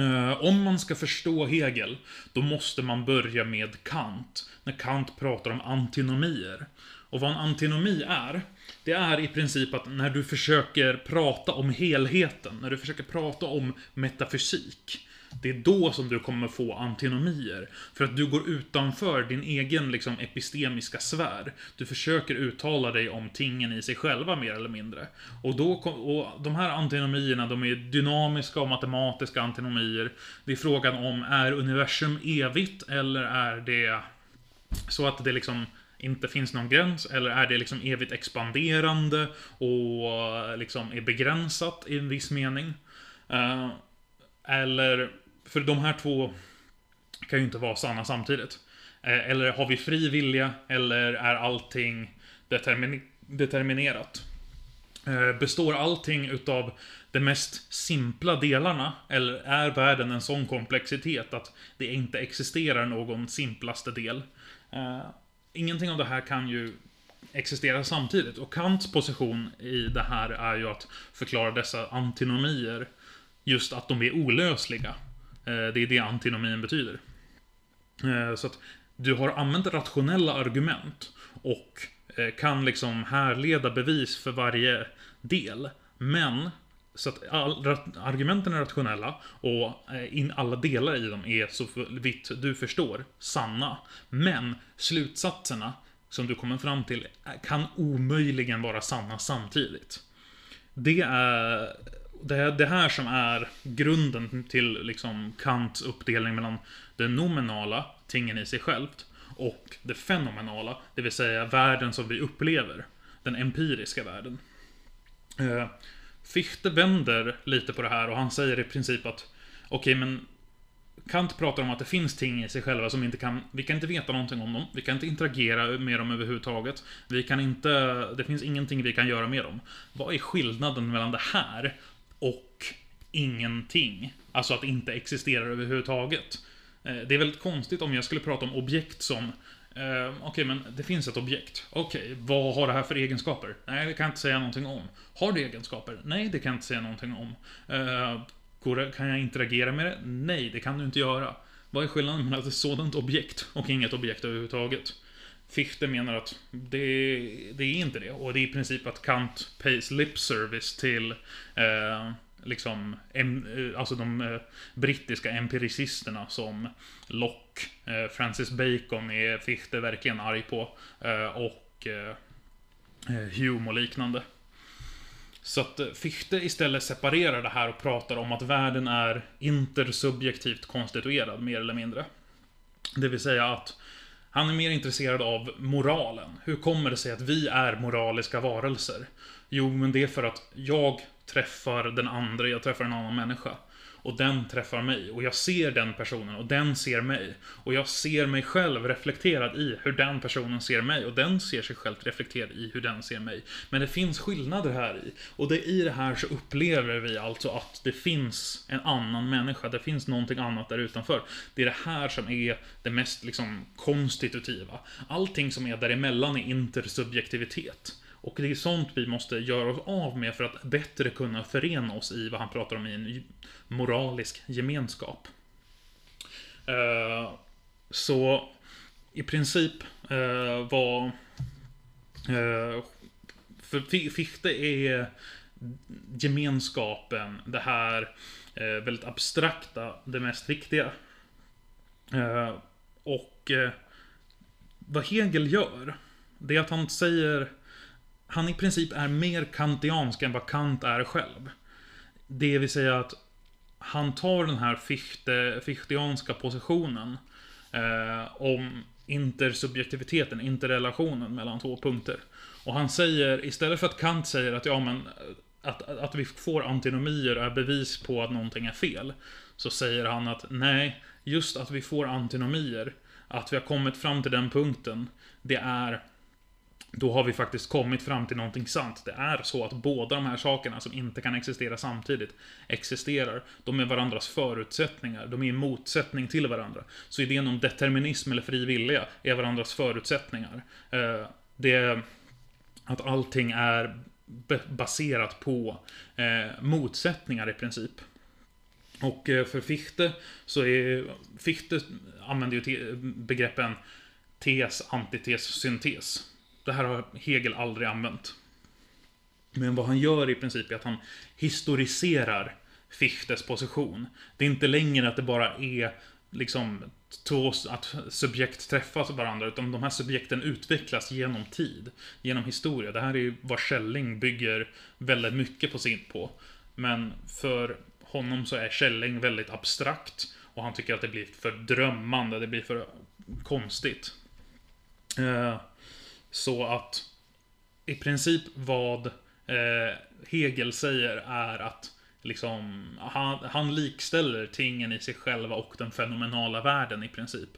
Eh, om man ska förstå Hegel, då måste man börja med Kant. När Kant pratar om antinomier. Och vad en antinomi är, det är i princip att när du försöker prata om helheten, när du försöker prata om metafysik, det är då som du kommer få antinomier. För att du går utanför din egen liksom, epistemiska sfär. Du försöker uttala dig om tingen i sig själva mer eller mindre. Och, då, kom- och de här antinomierna, de är dynamiska och matematiska antinomier. Det är frågan om, är universum evigt eller är det så att det liksom inte finns någon gräns, eller är det liksom evigt expanderande och liksom är begränsat i en viss mening? Eh, eller, för de här två kan ju inte vara sanna samtidigt. Eh, eller har vi fri vilja, eller är allting determin determinerat? Eh, består allting utav de mest simpla delarna? Eller är världen en sån komplexitet att det inte existerar någon simplaste del? Eh, ingenting av det här kan ju existera samtidigt. Och Kants position i det här är ju att förklara dessa antinomier just att de är olösliga. Eh, det är det antinomin betyder. Eh, så att du har använt rationella argument och eh, kan liksom härleda bevis för varje del. Men, så att all, argumenten är rationella och in alla delar i dem är så vitt du förstår sanna. Men slutsatserna som du kommer fram till kan omöjligen vara sanna samtidigt. Det är det, är det här som är grunden till liksom Kants uppdelning mellan det nominala, tingen i sig självt, och det fenomenala, det vill säga världen som vi upplever. Den empiriska världen. Eh, Fichte vänder lite på det här och han säger i princip att okej, men Kant pratar om att det finns ting i sig själva som inte kan, vi kan inte veta någonting om dem, vi kan inte interagera med dem överhuvudtaget, vi kan inte, det finns ingenting vi kan göra med dem. Vad är skillnaden mellan det här och ingenting? Alltså att det inte existerar överhuvudtaget. Eh, det är väldigt konstigt om jag skulle prata om objekt som Eh, Okej, men det finns ett objekt. Okej, vad har det här för egenskaper? Nej, det kan jag inte säga någonting om. Har det egenskaper? Nej, det kan jag inte säga någonting om. Eh, går det, kan jag interagera med det? Nej, det kan du inte göra. Vad är skillnaden mellan ett sådant objekt och inget objekt överhuvudtaget? Fichte menar att det, det är inte det. Och det är i princip att Kant pays lip service till eh, liksom, em, eh, alltså de eh, brittiska empiricisterna som Locke, eh, Francis Bacon är Fichte verkligen arg på. Eh, och eh, eh Hume och liknande. Så att eh, Fichte istället separerar det här och pratar om att världen är intersubjektivt konstituerad, mer eller mindre. Det vill säga att han är mer intresserad av moralen. Hur kommer det sig att vi är moraliska varelser? Jo, men det är för att jag träffar den andra, jag träffar en annan människa och den träffar mig. Och jag ser den personen och den ser mig. Och jag ser mig själv reflekterad i hur den personen ser mig. Och den ser sig själv reflekterad i hur den ser mig. Men det finns skillnader här i. Och det, i det här så upplever vi alltså att det finns en annan människa. Det finns någonting annat där utanför. Det är det här som är det mest liksom konstitutiva. Allting som är däremellan är intersubjektivitet. Och det är sånt vi måste göra oss av med för att bättre kunna förena oss i vad han pratar om i en moralisk gemenskap. Eh, så i princip eh, var... Eh, för Fichte är gemenskapen, det här eh, väldigt abstrakta, det mest viktiga. Eh, och eh, vad Hegel gör, det är att han säger han i princip är mer kantiansk än vad Kant är själv. Det vill säga att han tar den här fichte, fichtianska positionen eh, om intersubjektiviteten, interrelationen mellan två punkter. Och han säger, istället för att Kant säger att ja men att, att vi får antinomier är bevis på att någonting är fel. Så säger han att nej, just att vi får antinomier, att vi har kommit fram till den punkten, det är då har vi faktiskt kommit fram till någonting sant. Det är så att båda de här sakerna som inte kan existera samtidigt existerar. De är varandras förutsättningar. De är i motsättning till varandra. Så idén om determinism eller fri vilja är varandras förutsättningar. Eh, det är att allting är baserat på eh, motsättningar i princip. Och eh, för Fichte så är Fichte använder ju begreppen tes, antites, syntes. Det här har Hegel aldrig använt. Men vad han gör i princip är att han historiserar Fichtes position. Det är inte längre att det bara är liksom två, att subjekt träffas varandra, utan de här subjekten utvecklas genom tid, genom historia. Det här är ju vad Schelling bygger väldigt mycket på sin på. Men för honom så är Schelling väldigt abstrakt och han tycker att det blir för drömmande, det blir för konstigt. Eh, så att i princip vad eh, Hegel säger är att liksom, han, han likställer tingen i sig själva och den fenomenala världen i princip.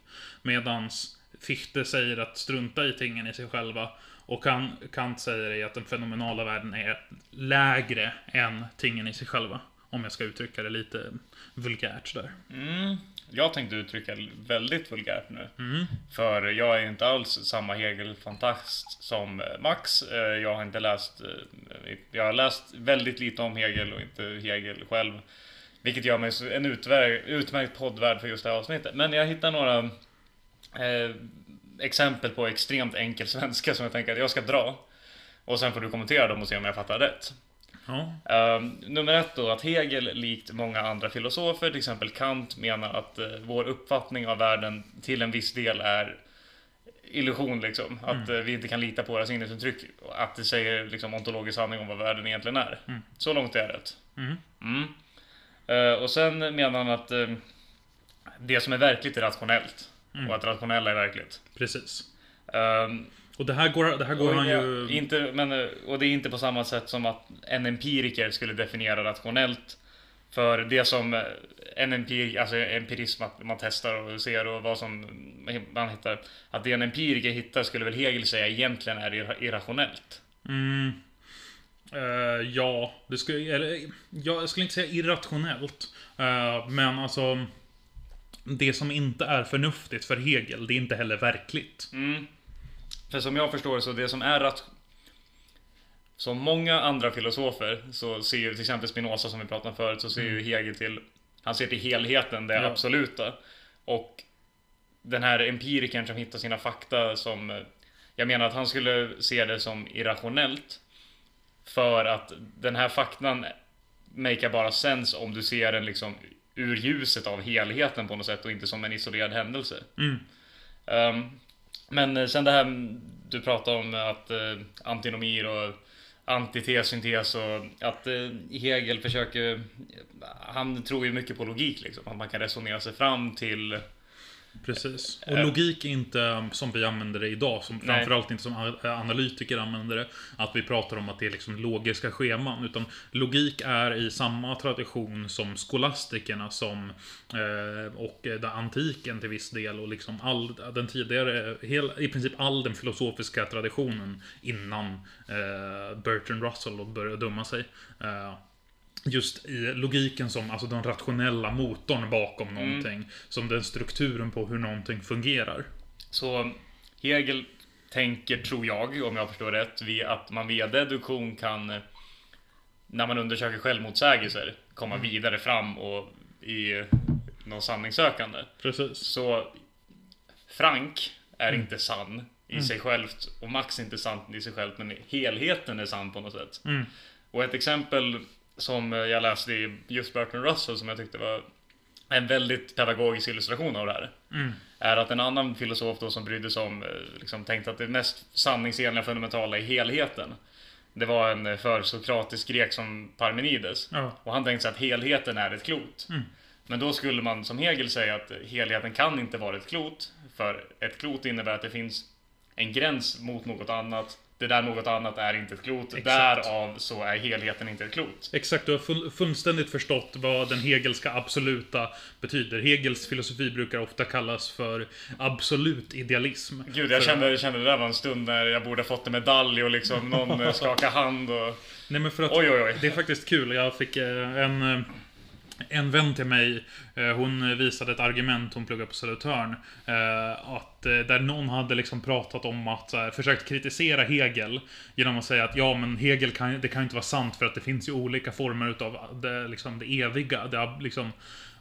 Medans Fichte säger att strunta i tingen i sig själva. Och Kant säger att den fenomenala världen är lägre än tingen i sig själva. Om jag ska uttrycka det lite vulgärt där. Mm. Jag tänkte uttrycka väldigt vulgärt nu. Mm. För jag är inte alls samma Hegel-fantast som eh, Max. Eh, jag har inte läst... Eh, jag har läst väldigt lite om Hegel och inte Hegel själv. Vilket gör mig en utmärkt poddvärd för just det här avsnittet. Men jag hittar några eh, exempel på extremt enkel svenska som jag tänker att jag ska dra. Och sen får du kommentera dem och se om jag fattar rätt. Ja. Uh, nummer ett då, att Hegel, likt många andra filosofer, till exempel Kant, menar att uh, vår uppfattning av världen till en viss del är illusion liksom. Att mm. uh, vi inte kan lita på våra sinnesintryck. Att det säger liksom ontologisk sanning om vad världen egentligen är. Mm. Så långt är det rätt. Mm. Eh, och sen menar han att det som är verkligt är rationellt. Mm. Och att rationella är verkligt. Precis. Ehm, och det här går, det här går och, han ju... Inte, men, och det är inte på samma sätt som att en empiriker skulle definiera rationellt. För det som en empir, alltså empirism, att man testar och ser och vad som man hittar. Att det en empiriker hittar skulle väl Hegel säga egentligen är irrationellt. Mm. Uh, ja, det skulle, eller, jag skulle inte säga irrationellt. Uh, men alltså... Det som inte är förnuftigt för Hegel, det är inte heller verkligt. Mm. För som jag förstår så det som är rat... Som många andra filosofer så ser ju till exempel Spinoza som vi pratade om förut så ser mm. ju Hegel till Han ser till helheten, det ja. absoluta. Och den här empirikern som hittar sina fakta som Jag menar att han skulle se det som irrationellt. För att den här faktan Make bara sens om du ser den liksom ur ljuset av helheten på något sätt och inte som en isolerad händelse. Mm. Um, men eh, sen det här du pratar om att eh, antinomier och antites, syntes och att eh, Hegel försöker Han tror ju mycket på logik liksom. Att man kan resonera sig fram till Precis. Och logik är inte som vi använder det idag, som Nej. framförallt inte som a- analytiker använder det, att vi pratar om att det är liksom logiska scheman. Utan logik är i samma tradition som skolastikerna som, eh, och eh, den antiken till viss del och liksom all den tidigare, hel, i princip all den filosofiska traditionen innan eh, Bertrand Russell började dumma sig. Just i logiken som alltså den rationella motorn bakom någonting. Som den strukturen på hur någonting fungerar. Så Hegel tänker, tror jag, om jag förstår rätt, vi- att man via deduktion kan, när man undersöker självmotsägelser, komma vidare fram och i någon sanningssökande. Precis. Så Frank är inte sann i sig självt och Max är inte sant i sig självt, men helheten är sann på något sätt. Mm. Och ett exempel som jag läste i just Bertrand Russell som jag tyckte var en väldigt pedagogisk illustration av det här. Mm. Är att en annan filosof då som brydde sig om, eh, liksom tänkte att det mest sanningsenliga fundamentala är helheten. Det var en eh, försokratisk grek som Parmenides. Ja. Och han tänkte sig att helheten är ett klot. Mm. Men då skulle man som Hegel säga att helheten kan inte vara ett klot. För ett klot innebär att det finns en gräns mot något annat. Det där något annat är inte ett klot. Exakt. Därav så är helheten inte ett klot. Exakt, du har full, fullständigt förstått vad den hegelska absoluta betyder. Hegels filosofi brukar ofta kallas för absolut idealism. Gud, jag För- kände, kände det där var en stund när jag borde fått en medalj och liksom någon eh, skaka hand och... Nej men för att Oj, oj, oj. det är faktiskt kul. Jag fick eh, en, eh, en vän till mig, eh, hon visade ett argument, hon pluggar på Södertörn, eh, att eh, där någon hade liksom pratat om att, här, försökt kritisera Hegel genom att säga att ja men Hegel kan, det kan ju inte vara sant för att det finns ju olika former utav det, liksom, det eviga. Det, liksom,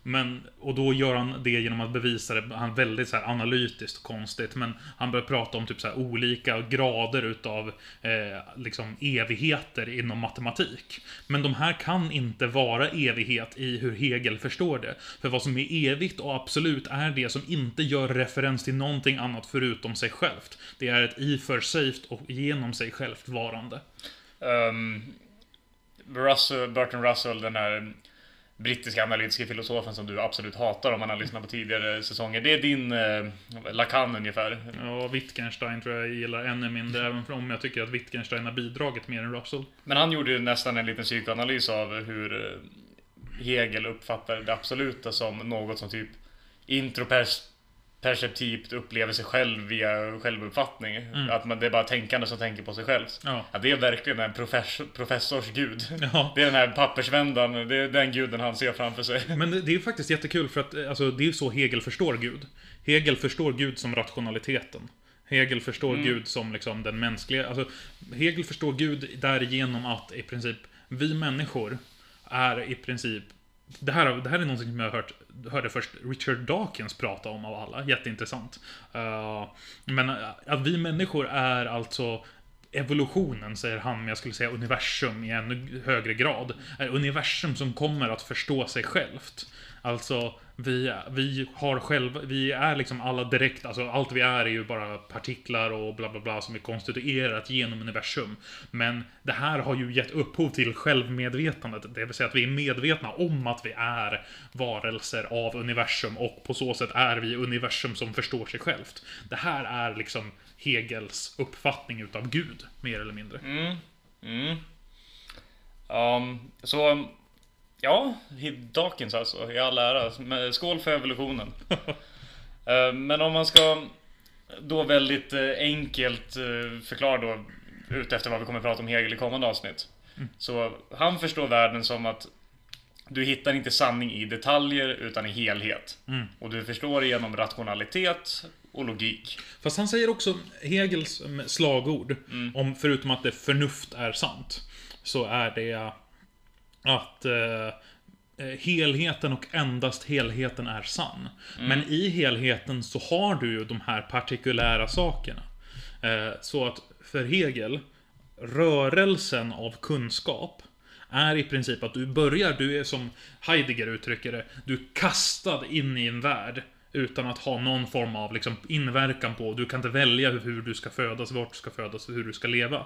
men, och då gör han det genom att bevisa det, han väldigt så här analytiskt och konstigt, men han börjar prata om typ så här olika grader utav eh, liksom evigheter inom matematik. Men de här kan inte vara evighet i hur Hegel förstår det. För vad som är evigt och absolut är det som inte gör referens till någonting annat förutom sig självt. Det är ett i för sig och genom sig självt varande. Um, Russell, Bertrand Russell, den här brittiska analytiska filosofen som du absolut hatar om man har lyssnat på tidigare säsonger. Det är din eh, Lacan ungefär. Ja, Wittgenstein tror jag gillar ännu mindre, även om jag tycker att Wittgenstein har bidragit mer än Russell. Men han gjorde ju nästan en liten psykoanalys av hur eh, Hegel uppfattar det absoluta som något som typ introperceptivt upplever sig själv via självuppfattning. Att man, det är bara tänkande som tänker på sig själv. Ja. Ja, det är verkligen en professor, professors gud. Ja. Det är den här pappersvändaren, det är den guden han ser framför sig. Men det det är ju faktiskt jättekul för att alltså, det är ju så Hegel förstår Gud. Hegel förstår Gud som rationaliteten. Hegel förstår Gud som liksom den mänskliga... Alltså, Hegel förstår Gud därigenom att i princip vi människor är i princip... Det här, det här är någonting som jag har hört, hörde först Richard Dawkins prata om av alla. Jätteintressant. Uh, men eh, att vi människor är alltså evolutionen, säger han, men jag skulle säga universum i ännu högre grad, är universum som kommer att förstå sig självt. Alltså, vi, vi har själva, vi är liksom alla direkt, alltså allt vi är är ju bara partiklar och bla bla bla som är konstituerat genom universum. Men det här har ju gett upphov till självmedvetandet, det vill säga att vi är medvetna om att vi är varelser av universum och på så sätt är vi universum som förstår sig självt. Det här är liksom Hegels uppfattning utav Gud, mer eller mindre. Mm. Mm. Um, så, ja, Dawkins alltså, i all ära. Skål för evolutionen. Eh, Men om man ska då väldigt eh, enkelt eh, förklara då, ut efter vad vi kommer att prata om Hegel i kommande avsnitt. Så han förstår världen som att du hittar inte sanning i detaljer utan i helhet. Mm. Och du förstår det genom rationalitet och logik. Fast han säger också Hegels mm, slagord, om förutom att det förnuft är sant, så är det att eh, eh, helheten och endast helheten är sann. Men i helheten så har du ju de här partikulära sakerna. Eh, så att för Hegel, rörelsen av kunskap är i princip att du börjar, du är som Heidegger uttrycker det, du är kastad in i en värld utan att ha någon form av liksom, inverkan på, du kan inte välja hur du ska födas, vart du ska födas, hur du ska leva.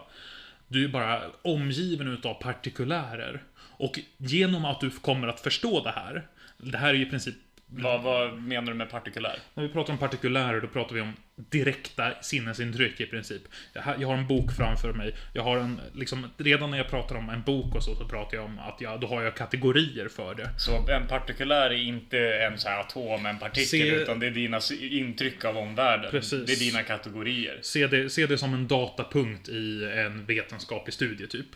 Du är bara omgiven utav partikulärer. Och genom att du kommer att förstå det här, det här är ju i princip Vad, vad menar du med partikulär? När vi pratar om partikulärer, då pratar vi om direkta sinnesintryck i princip. Jag har, en bok framför mig. Jag har en, liksom, redan när jag pratar om en bok och så, så pratar jag om att jag, då har jag kategorier för det. Så en partikulär är inte en så här atom, en partikel, Se- utan det är dina intryck av omvärlden. Precis. Det är dina kategorier. Se det, se det som en datapunkt i en vetenskaplig studie, typ.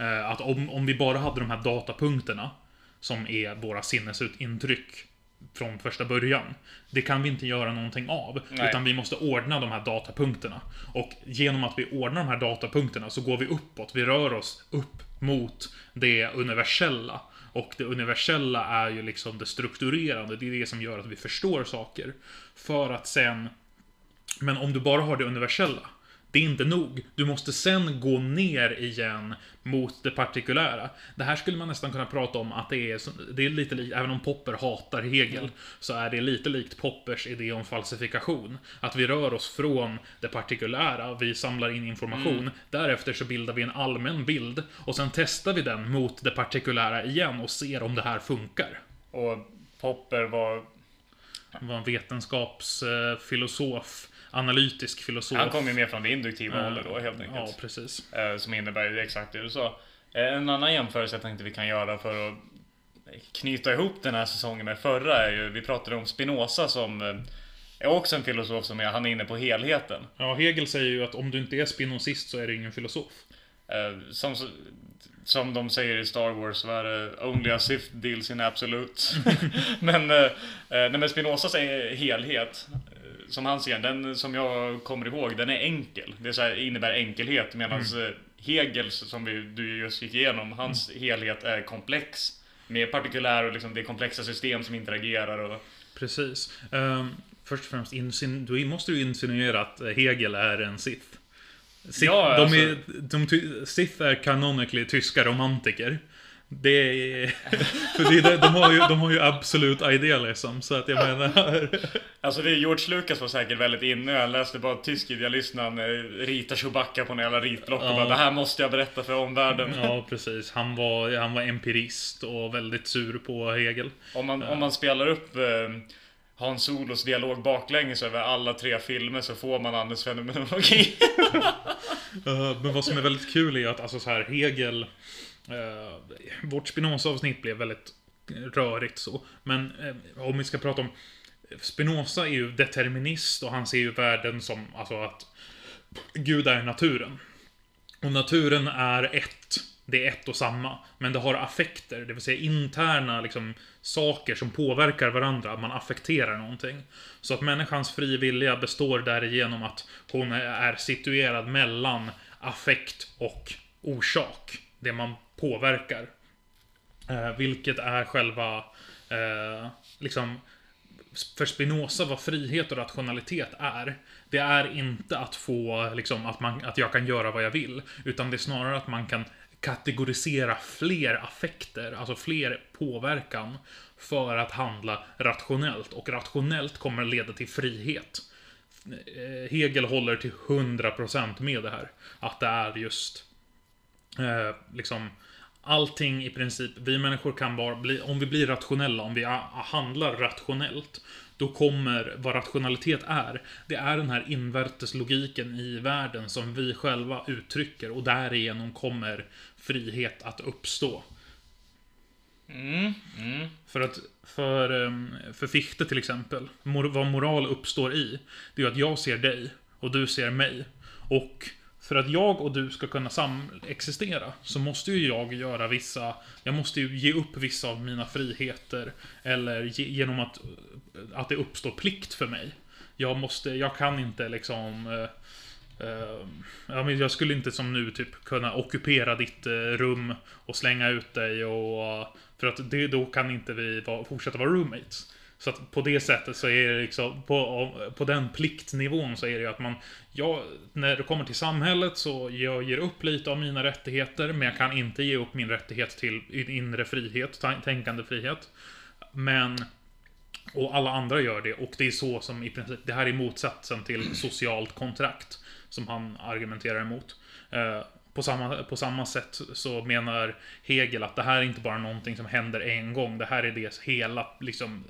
Eh, Att om, om vi bara hade de här datapunkterna, som är våra sinnesintryck från första början. Det kan vi inte göra någonting av. Nej. Utan vi måste ordna de här datapunkterna. Och genom att vi ordnar de här datapunkterna så går vi uppåt. Vi rör oss upp mot det universella. Och det universella är ju liksom det strukturerande. Det är det som gör att vi förstår saker. För att sen men om du bara har det universella, det är inte nog. Du måste sen gå ner igen mot det partikulära. Det här skulle man nästan kunna prata om att det är, det är lite likt, även om Popper hatar Hegel, så är det lite likt Poppers idé om falsifikation. Att vi rör oss från det partikulära, vi samlar in information, därefter så bildar vi en allmän bild, och sen testar vi den mot det partikulära igen och ser om det här funkar. Och Popper var... Han var en vetenskapsfilosof, analytisk filosof. Han kom ju mer från det induktiva hållet då helt enkelt. Ja, precis. Eh, Som innebär exakt det du sa. Eh, En annan jämförelse jag tänkte vi kan göra för att knyta ihop den här säsongen med förra är ju, vi pratade om Spinoza som eh, är också en filosof som är, han är inne på helheten. Ja, Hegel säger ju att om du inte är spinozist så är du ingen filosof. Som, som de säger i Star Wars, så är det Only a Sith deals in absolute. men, eh, nej, men Spinozas helhet, som han ser den som jag kommer ihåg, den är enkel. Det är så här, innebär enkelhet, medan mm. Hegels, som vi, du just gick igenom, hans helhet är komplex. Med partikulär och liksom det är komplexa system som interagerar och... Precis. Um, först och främst, insin- du måste ju insinuera att Hegel är en Sith. Sith Ja, de alltså- är, de, Sith är canonically tyska romantiker. Det är... För det de, har ju, de har ju absolut idealism, så att jag menar... Alltså det George Lucas var säkert väldigt inne. Jag läste bara tysk idealist när han eh, ritar Chewbacca på en jävla ritblock och Ja. bara det här måste jag berätta för omvärlden. Ja, precis. Han var, han var empirist och väldigt sur på Hegel. Om man, om man spelar upp eh, Hans Solos dialog baklänges över alla tre filmer så får man Anders fenomenologi. Men vad som är väldigt kul är att alltså så här Hegel... Eh, vårt Spinoza-avsnitt blev väldigt rörigt så. Men eh, om vi ska prata om... Spinoza är ju determinist och han ser ju världen som alltså att Gud är naturen. Och naturen är ett. Det är ett och samma. Men det har affekter, det vill säga interna liksom, saker som påverkar varandra. Man affekterar någonting. Så att människans fri vilja består därigenom att hon är situerad mellan affekt och orsak. Det man påverkar. Eh, vilket är själva, eh, liksom, för Spinoza vad frihet och rationalitet är. Det är inte att få, liksom, att, man, att jag kan göra vad jag vill. Utan det är snarare att man kan kategorisera fler affekter, alltså fler påverkan, för att handla rationellt. Och rationellt kommer att leda till frihet. Eh, Hegel håller till 100% med det här. Att det är just eh, liksom allting i princip, vi människor kan bara bli, om vi blir rationella, om vi handlar rationellt, då kommer, vad rationalitet är, det är den här invärteslogiken i världen som vi själva uttrycker och därigenom kommer frihet att uppstå. Mm, mm. För att, för, ehm, för Fichte till exempel, mor, vad moral uppstår i, det är ju att jag ser dig och du ser mig. Och för att jag och du ska kunna samexistera så måste ju jag göra vissa, jag måste ju ge upp vissa av mina friheter. Eller ge, genom att, att det uppstår plikt för mig. Jag måste, jag kan inte liksom eh, eh, men jag skulle inte som nu typ kunna ockupera ditt eh, rum och slänga ut dig och... För att det, då kan inte vi va, fortsätta vara roommates. Så att på det sättet så är det liksom, på, på den pliktnivån så är det ju att man, ja, när det kommer till samhället så jag ger upp lite av mina rättigheter, men jag kan inte ge upp min rättighet till inre frihet, tänkande frihet. Men, och alla andra gör det, och det är så som i princip, det här är motsatsen till socialt kontrakt, som han argumenterar emot. Eh, på samma, på samma sätt så menar Hegel att det här är inte bara någonting som händer en gång. Det här är det hela, liksom,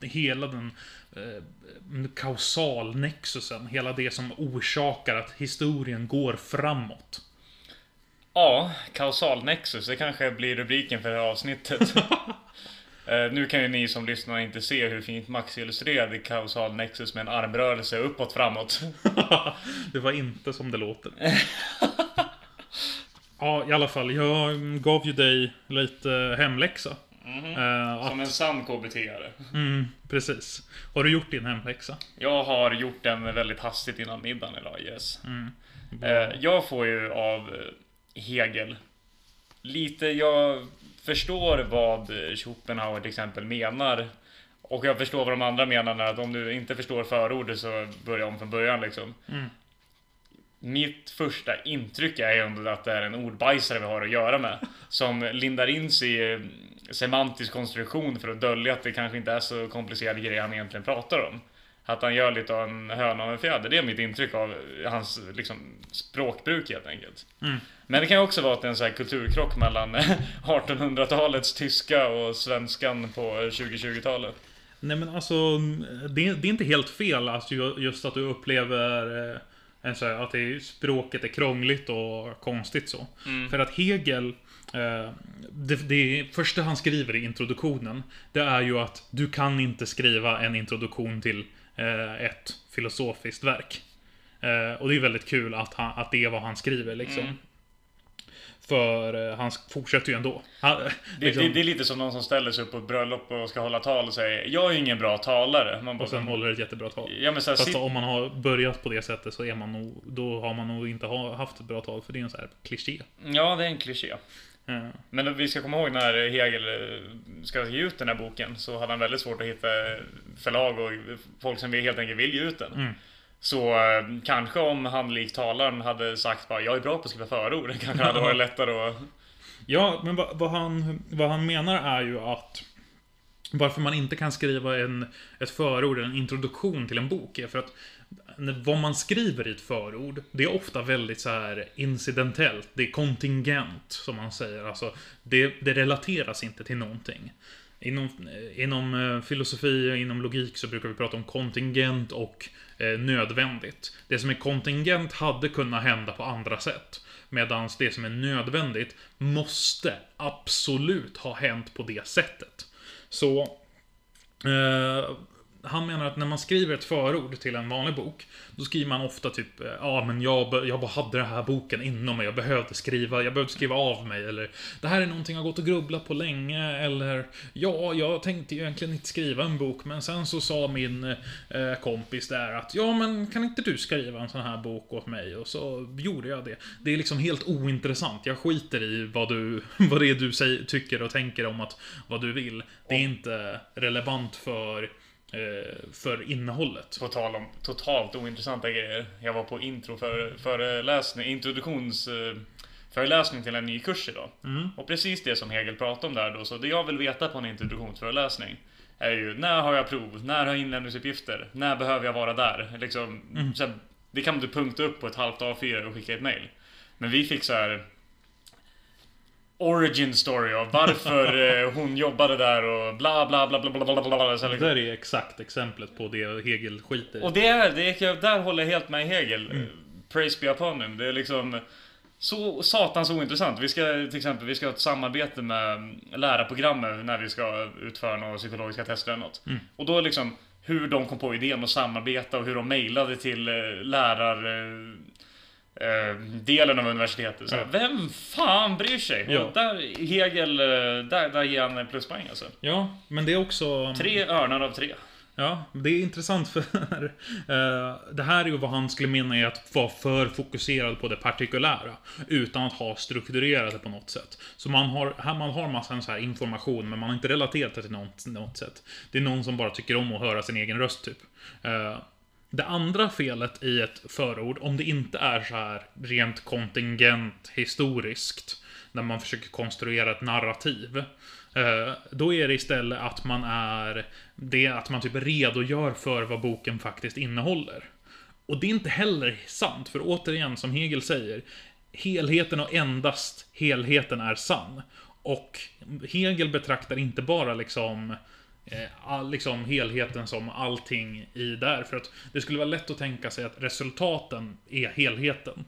hela den eh, kausalnexusen, hela det som orsakar att historien går framåt. Ja, kausalnexus, det kanske blir rubriken för det här avsnittet. Eh, nu kan ju ni som lyssnar inte se hur fint Max illustrerade kausalnexus med en armrörelse uppåt framåt. det var inte som det låter. ja, i alla fall. Jag gav ju dig lite hemläxa. Eh, Som en sann KBT-are. Mm, precis. Har du gjort din hemläxa? Jag har gjort den väldigt hastigt innan middagen idag, yes. Mm. Eh, jag får ju av eh, Hegel lite, jag förstår vad Schopenhauer till exempel menar. Och jag förstår vad de andra menar när att om du inte förstår förordet så börja om från början liksom. Mm. Mitt första intryck är ju ändå att det är en ordbajsare vi har att göra med. Som lindar in sig i semantisk konstruktion för att dölja att det kanske inte är så komplicerade grejer han egentligen pratar om. Att han gör lite av en höna och en fjäder. Det är mitt intryck av hans liksom, språkbruk helt enkelt. Mm. Men det kan ju också vara att det är en här kulturkrock mellan 1800-talets tyska och svenskan på 2020-talet. Nej men alltså, det, det är inte helt fel alltså, ju- just att du upplever eh, så att det, språket är krångligt och konstigt så. För att Hegel, det, det första han skriver i introduktionen, det är ju att du kan inte skriva en introduktion till eh, ett filosofiskt verk. Eh, och det är väldigt kul att, han, att det är vad han skriver liksom. För eh, han fortsätter ju ändå. Han, Det, liksom, det, det är lite som någon som ställer sig upp på ett bröllop och ska hålla tal och säger Jag är ingen bra talare. Man bara, och sen håller ett jättebra tal. Ja men så här, Fast sit- om man har börjat på det sättet så är man nog, då har man nog inte ha, haft ett bra tal, för det är en sån här kliché. Ja, det är en kliché. Men vi ska komma ihåg när Hegel ska ge ut den här boken så hade han väldigt svårt att hitta förlag och folk som helt enkelt vill ge ut den. Mm. Så eh, kanske om han likt talaren hade sagt bara jag är bra på att skriva förord, kanske hade varit lättare att... Ja, men vad, vad, han, vad han menar är ju att varför man inte kan skriva en, ett förord, en introduktion till en bok, är för att vad man skriver i ett förord, det är ofta väldigt så här incidentellt. Det är kontingent, som man säger. Alltså, det, det relateras inte till någonting. Inom, eh, inom eh, filosofi och inom logik så brukar vi prata om kontingent och eh, nödvändigt. Det som är kontingent hade kunnat hända på andra sätt. Medan det som är nödvändigt måste absolut ha hänt på det sättet. Så eh, han menar att när man skriver ett förord till en vanlig bok, då skriver man ofta typ Ja, men jag, jag bara hade den här boken inom mig, jag behövde skriva, jag behövde skriva av mig, eller Det här är någonting jag gått och grubblat på länge, eller Ja, jag tänkte ju egentligen inte skriva en bok, men sen så sa min eh, kompis där att Ja, men kan inte du skriva en sån här bok åt mig? Och så gjorde jag det. Det är liksom helt ointressant, jag skiter i vad du, vad det är du säger, tycker och tänker om att vad du vill. Det är inte relevant för eh, för innehållet. På tal om totalt ointressanta grejer. Jag var på intro för, föreläsning, eh, Föreläsning till en ny kurs idag. Mm. Och precis det som Hegel pratade om där då, så det jag vill veta på en introduktionsföreläsning är ju när har jag prov? När har jag inlämningsuppgifter? När behöver jag vara där? Liksom, så här, det kan du punkta upp på ett halvt A4 och skicka ett mail. Men vi fick så här origin story av varför eh, hon jobbade där och bla bla bla bla bla bla bla. Så. Liksom. Det där är exakt exemplet på det Hegel skiter i. Och det är det, är, där håller jag helt med Hegel. Mm. Praise be upon him. Det är liksom så satans ointressant. Vi ska till exempel vi ska ha ett samarbete med lärarprogrammet när vi ska utföra några psykologiska tester eller något. Mm. Och då liksom hur de kom på idén att samarbeta och hur de mejlade till eh, lärar eh, Eh, delen av universitetet. Så, Ja. Vem fan bryr sig? Ja. Och där, Hegel, eh, där, där ger han pluspoäng alltså. Ja, men det är också... Tre örnar av tre. Ja, det är intressant för eh, det här är ju vad han skulle mena är att vara för fokuserad på det partikulära utan att ha strukturerat det på något sätt. Så man har, här man har massa så här information men man har inte relaterat det till något, något sätt. Det är någon som bara tycker om att höra sin egen röst typ det andra felet i ett förord, om det inte är så här rent kontingent historiskt, när man försöker konstruera ett narrativ, eh, då är det istället att man är, det är att man typ redogör för vad boken faktiskt innehåller. Och det är inte heller sant, för återigen, som Hegel säger, helheten och endast helheten är sann. Och Hegel betraktar inte bara liksom eh, Eh, all, liksom helheten som allting i där. För att det skulle vara lätt att tänka sig att resultaten är helheten.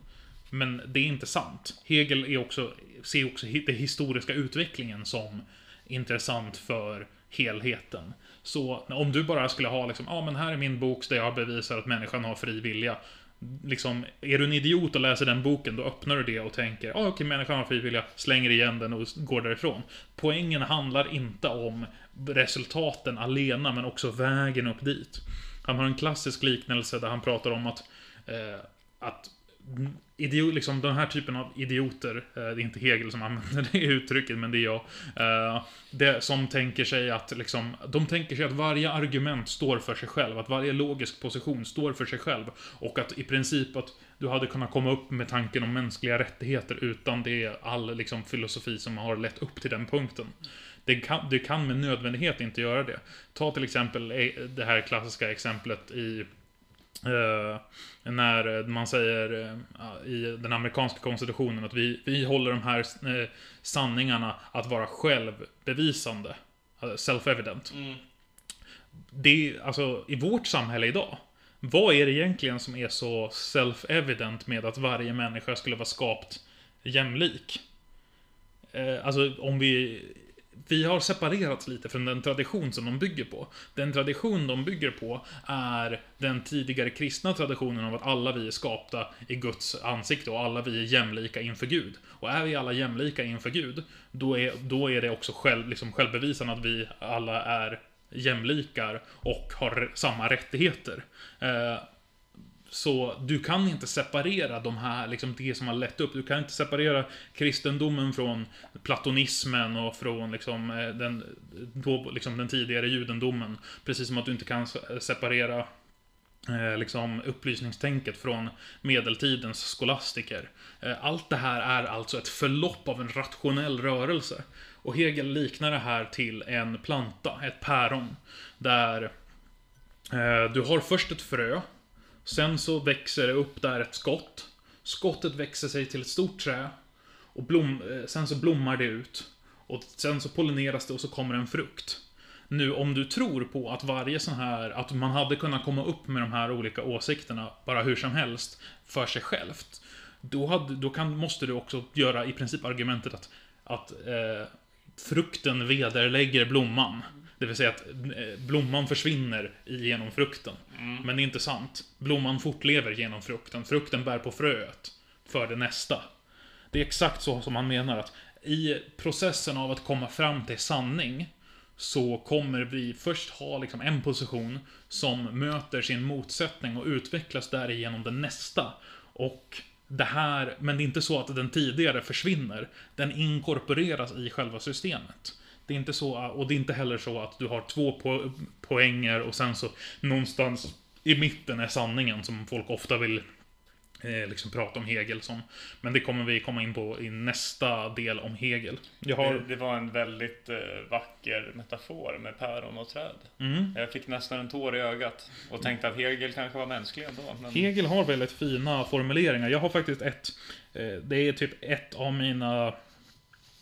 Men det är inte sant. Hegel är också, ser också den historiska utvecklingen som intressant för helheten. Så om du bara skulle ha liksom, ja ah, men här är min bok där jag bevisar att människan har fri vilja. Liksom, är du en idiot och läser den boken, då öppnar du det och tänker, ah, okej, människan har fri vilja, slänger igen den och går därifrån. Poängen handlar inte om resultaten alena, men också vägen upp dit. Han har en klassisk liknelse där han pratar om att, eh, att idiot, liksom den här typen av idioter, eh, det är inte Hegel som använder det uttrycket, men det är jag. Eh, det som tänker sig att liksom, de tänker sig att varje argument står för sig själv, att varje logisk position står för sig själv. Och att i princip att du hade kunnat komma upp med tanken om mänskliga rättigheter utan det all liksom, filosofi som har lett upp till den punkten. Det kan, det kan med nödvändighet inte göra det. Ta till exempel eh, det här klassiska exemplet i Uh, när man säger uh, i den amerikanska konstitutionen att vi, vi håller de här uh, sanningarna att vara självbevisande. Self-evident. Mm. Det är, alltså, i vårt samhälle idag. Vad är det egentligen som är så self-evident med att varje människa skulle vara skapt jämlik? alltså, om vi vi har separerats lite från den tradition som de bygger på. Den tradition de bygger på är den tidigare kristna traditionen av att alla vi är skapta i Guds ansikte och alla vi är jämlika inför Gud. Och är vi alla jämlika inför Gud, då är, då är det också själv, liksom självbevisande att vi alla är jämlikar och har samma rättigheter. Eh, så du kan inte separera de här, liksom det som har lett upp. Du kan inte separera kristendomen från platonismen och från liksom eh, den, då, liksom den tidigare judendomen. Precis som att du inte kan eh, separera eh, liksom upplysningstänket från medeltidens skolastiker. Eh, allt det här är alltså ett förlopp av en rationell rörelse. Och Hegel liknar det här till en planta, ett päron. Där eh, du har först ett frö Sen så växer det upp där ett skott. Skottet växer sig till ett stort trä. Och blom, eh, sen så blommar det ut. Och sen så pollineras det och så kommer en frukt. Nu om du tror på att varje sån här, att man hade kunnat komma upp med de här olika åsikterna bara hur som helst för sig självt. Då, hade, då kan, måste du också göra i princip argumentet att, att eh, frukten vederlägger blomman. Det vill säga att eh, blomman försvinner genom frukten. Mm. Men det är inte sant. Blomman fortlever genom frukten. Frukten bär på fröet för det nästa. Det är exakt så som han menar att i processen av att komma fram till sanning så kommer vi först ha liksom en position som möter sin motsättning och utvecklas därigenom den nästa. Och det här, men det är inte så att den tidigare försvinner. Den inkorporeras i själva systemet. Det är inte så, och det är inte heller så att du har två po poänger och sen så någonstans i mitten är sanningen som folk ofta vill eh, liksom prata om Hegel som. Men det kommer vi komma in på i nästa del om Hegel. Jag har... det, det var en väldigt eh, vacker metafor med päron och träd. Mm. Jag fick nästan en tår i ögat och tänkte att Hegel kanske var mänsklig ändå. Men... Hegel har väldigt fina formuleringar. Jag har faktiskt ett, eh, det är typ ett av mina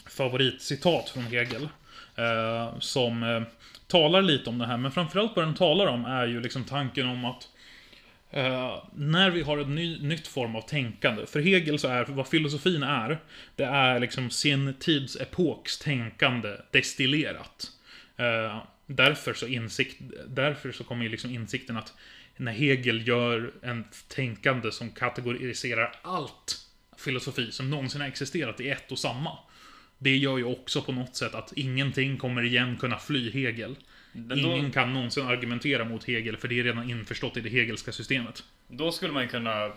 favoritcitat från Hegel. Eh, som eh, talar lite om det här, men framförallt vad den talar om är ju liksom tanken om att Uh, när vi har ett ny, nytt form av tänkande. För Hegel så är, vad filosofin är, det är liksom sin tids epoks tänkande destillerat. Uh, därför så insikt, därför så kommer ju liksom insikten att när Hegel gör en tänkande som kategoriserar allt filosofi som någonsin har existerat i ett och samma. Det gör ju också på något sätt att ingenting kommer igen kunna fly Hegel. Då, Ingen kan någonsin argumentera mot Hegel, för det är redan införstått i det Hegelska systemet. Då skulle man kunna, eh,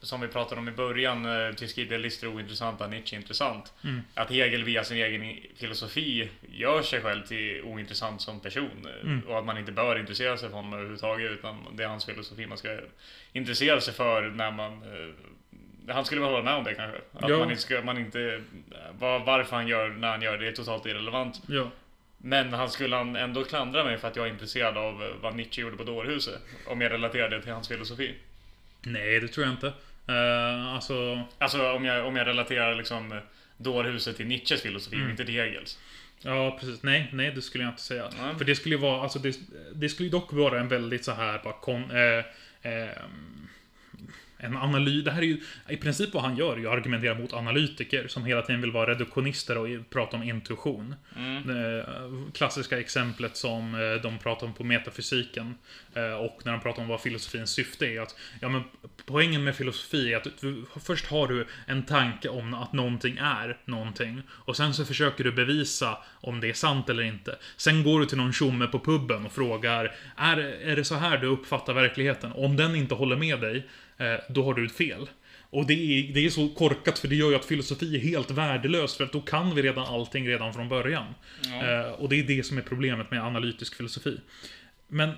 som vi pratade om i början, eh, tyska idealister ointressanta, Nietzsche intressant. Mm. Att Hegel via sin egen filosofi gör sig själv till ointressant som person. Mm. Och att man inte bör intressera sig för honom överhuvudtaget, utan det är hans filosofi man ska intressera sig för när man eh, han skulle väl hålla med om det kanske? Att ja. man inte ska, man inte... Var, varför han gör när han gör det är totalt irrelevant. Ja. Men han skulle han ändå klandra mig för att jag är intresserad av eh, vad Nietzsche gjorde på dårhuset? Om jag relaterar det till hans filosofi? Nej, det tror jag inte. Uh, alltså... Alltså om jag, om jag relaterar liksom dårhuset till Nietzsches filosofi, Mm. inte till Hegels. Ja, precis. Nej, nej, det skulle jag inte säga. Nej. För det skulle ju vara, alltså det, det skulle dock vara en väldigt så här bara kon, eh, eh, en analys. Det här är ju i princip vad han gör, är att argumentera mot analytiker som hela tiden vill vara reduktionister och prata om intuition. Det klassiska exemplet som eh, de pratar om på metafysiken eh, och när de pratar om vad filosofins syfte är. Att, ja, men poängen med filosofi är att du, först har du en tanke om att någonting är någonting och sen så försöker du bevisa om det är sant eller inte. Sen går du till någon tjomme på puben och frågar är, är det så här du uppfattar verkligheten? Om den inte håller med dig, eh, då har du fel. Och det är, det är så korkat för det gör ju att filosofi är helt värdelöst för att då kan vi redan allting redan från början. Eh, och det är det som är problemet med analytisk filosofi. Men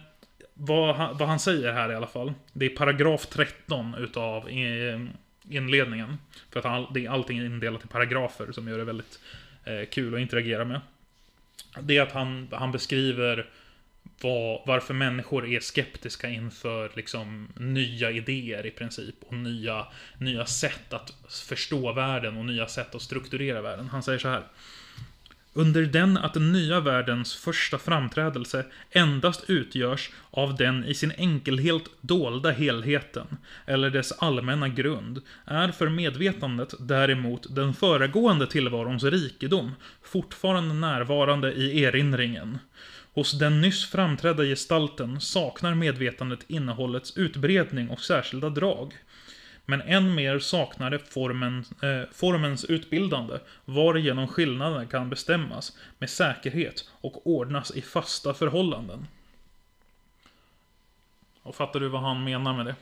vad han, vad han säger här i alla fall, det är paragraf 13 utav eh, inledningen. För att all, det är allting indelat i paragrafer som gör det väldigt eh, kul att interagera med. Det är att han, han beskriver var, varför människor är skeptiska inför liksom, nya idéer i princip. Och nya, nya sätt att förstå världen och nya sätt att strukturera världen. Han säger så här. Under den att den nya världens första framträdelse endast utgörs av den i sin enkelhet dolda helheten, eller dess allmänna grund, är för medvetandet däremot den föregående tillvarons rikedom fortfarande närvarande i erinringen. Hos den nyss framträdda gestalten saknar medvetandet innehållets utbredning och särskilda drag. Men än mer saknar det formen, eh, formens utbildande, varigenom skillnaden kan bestämmas med säkerhet och ordnas i fasta förhållanden. Och fattar du vad han menar med det?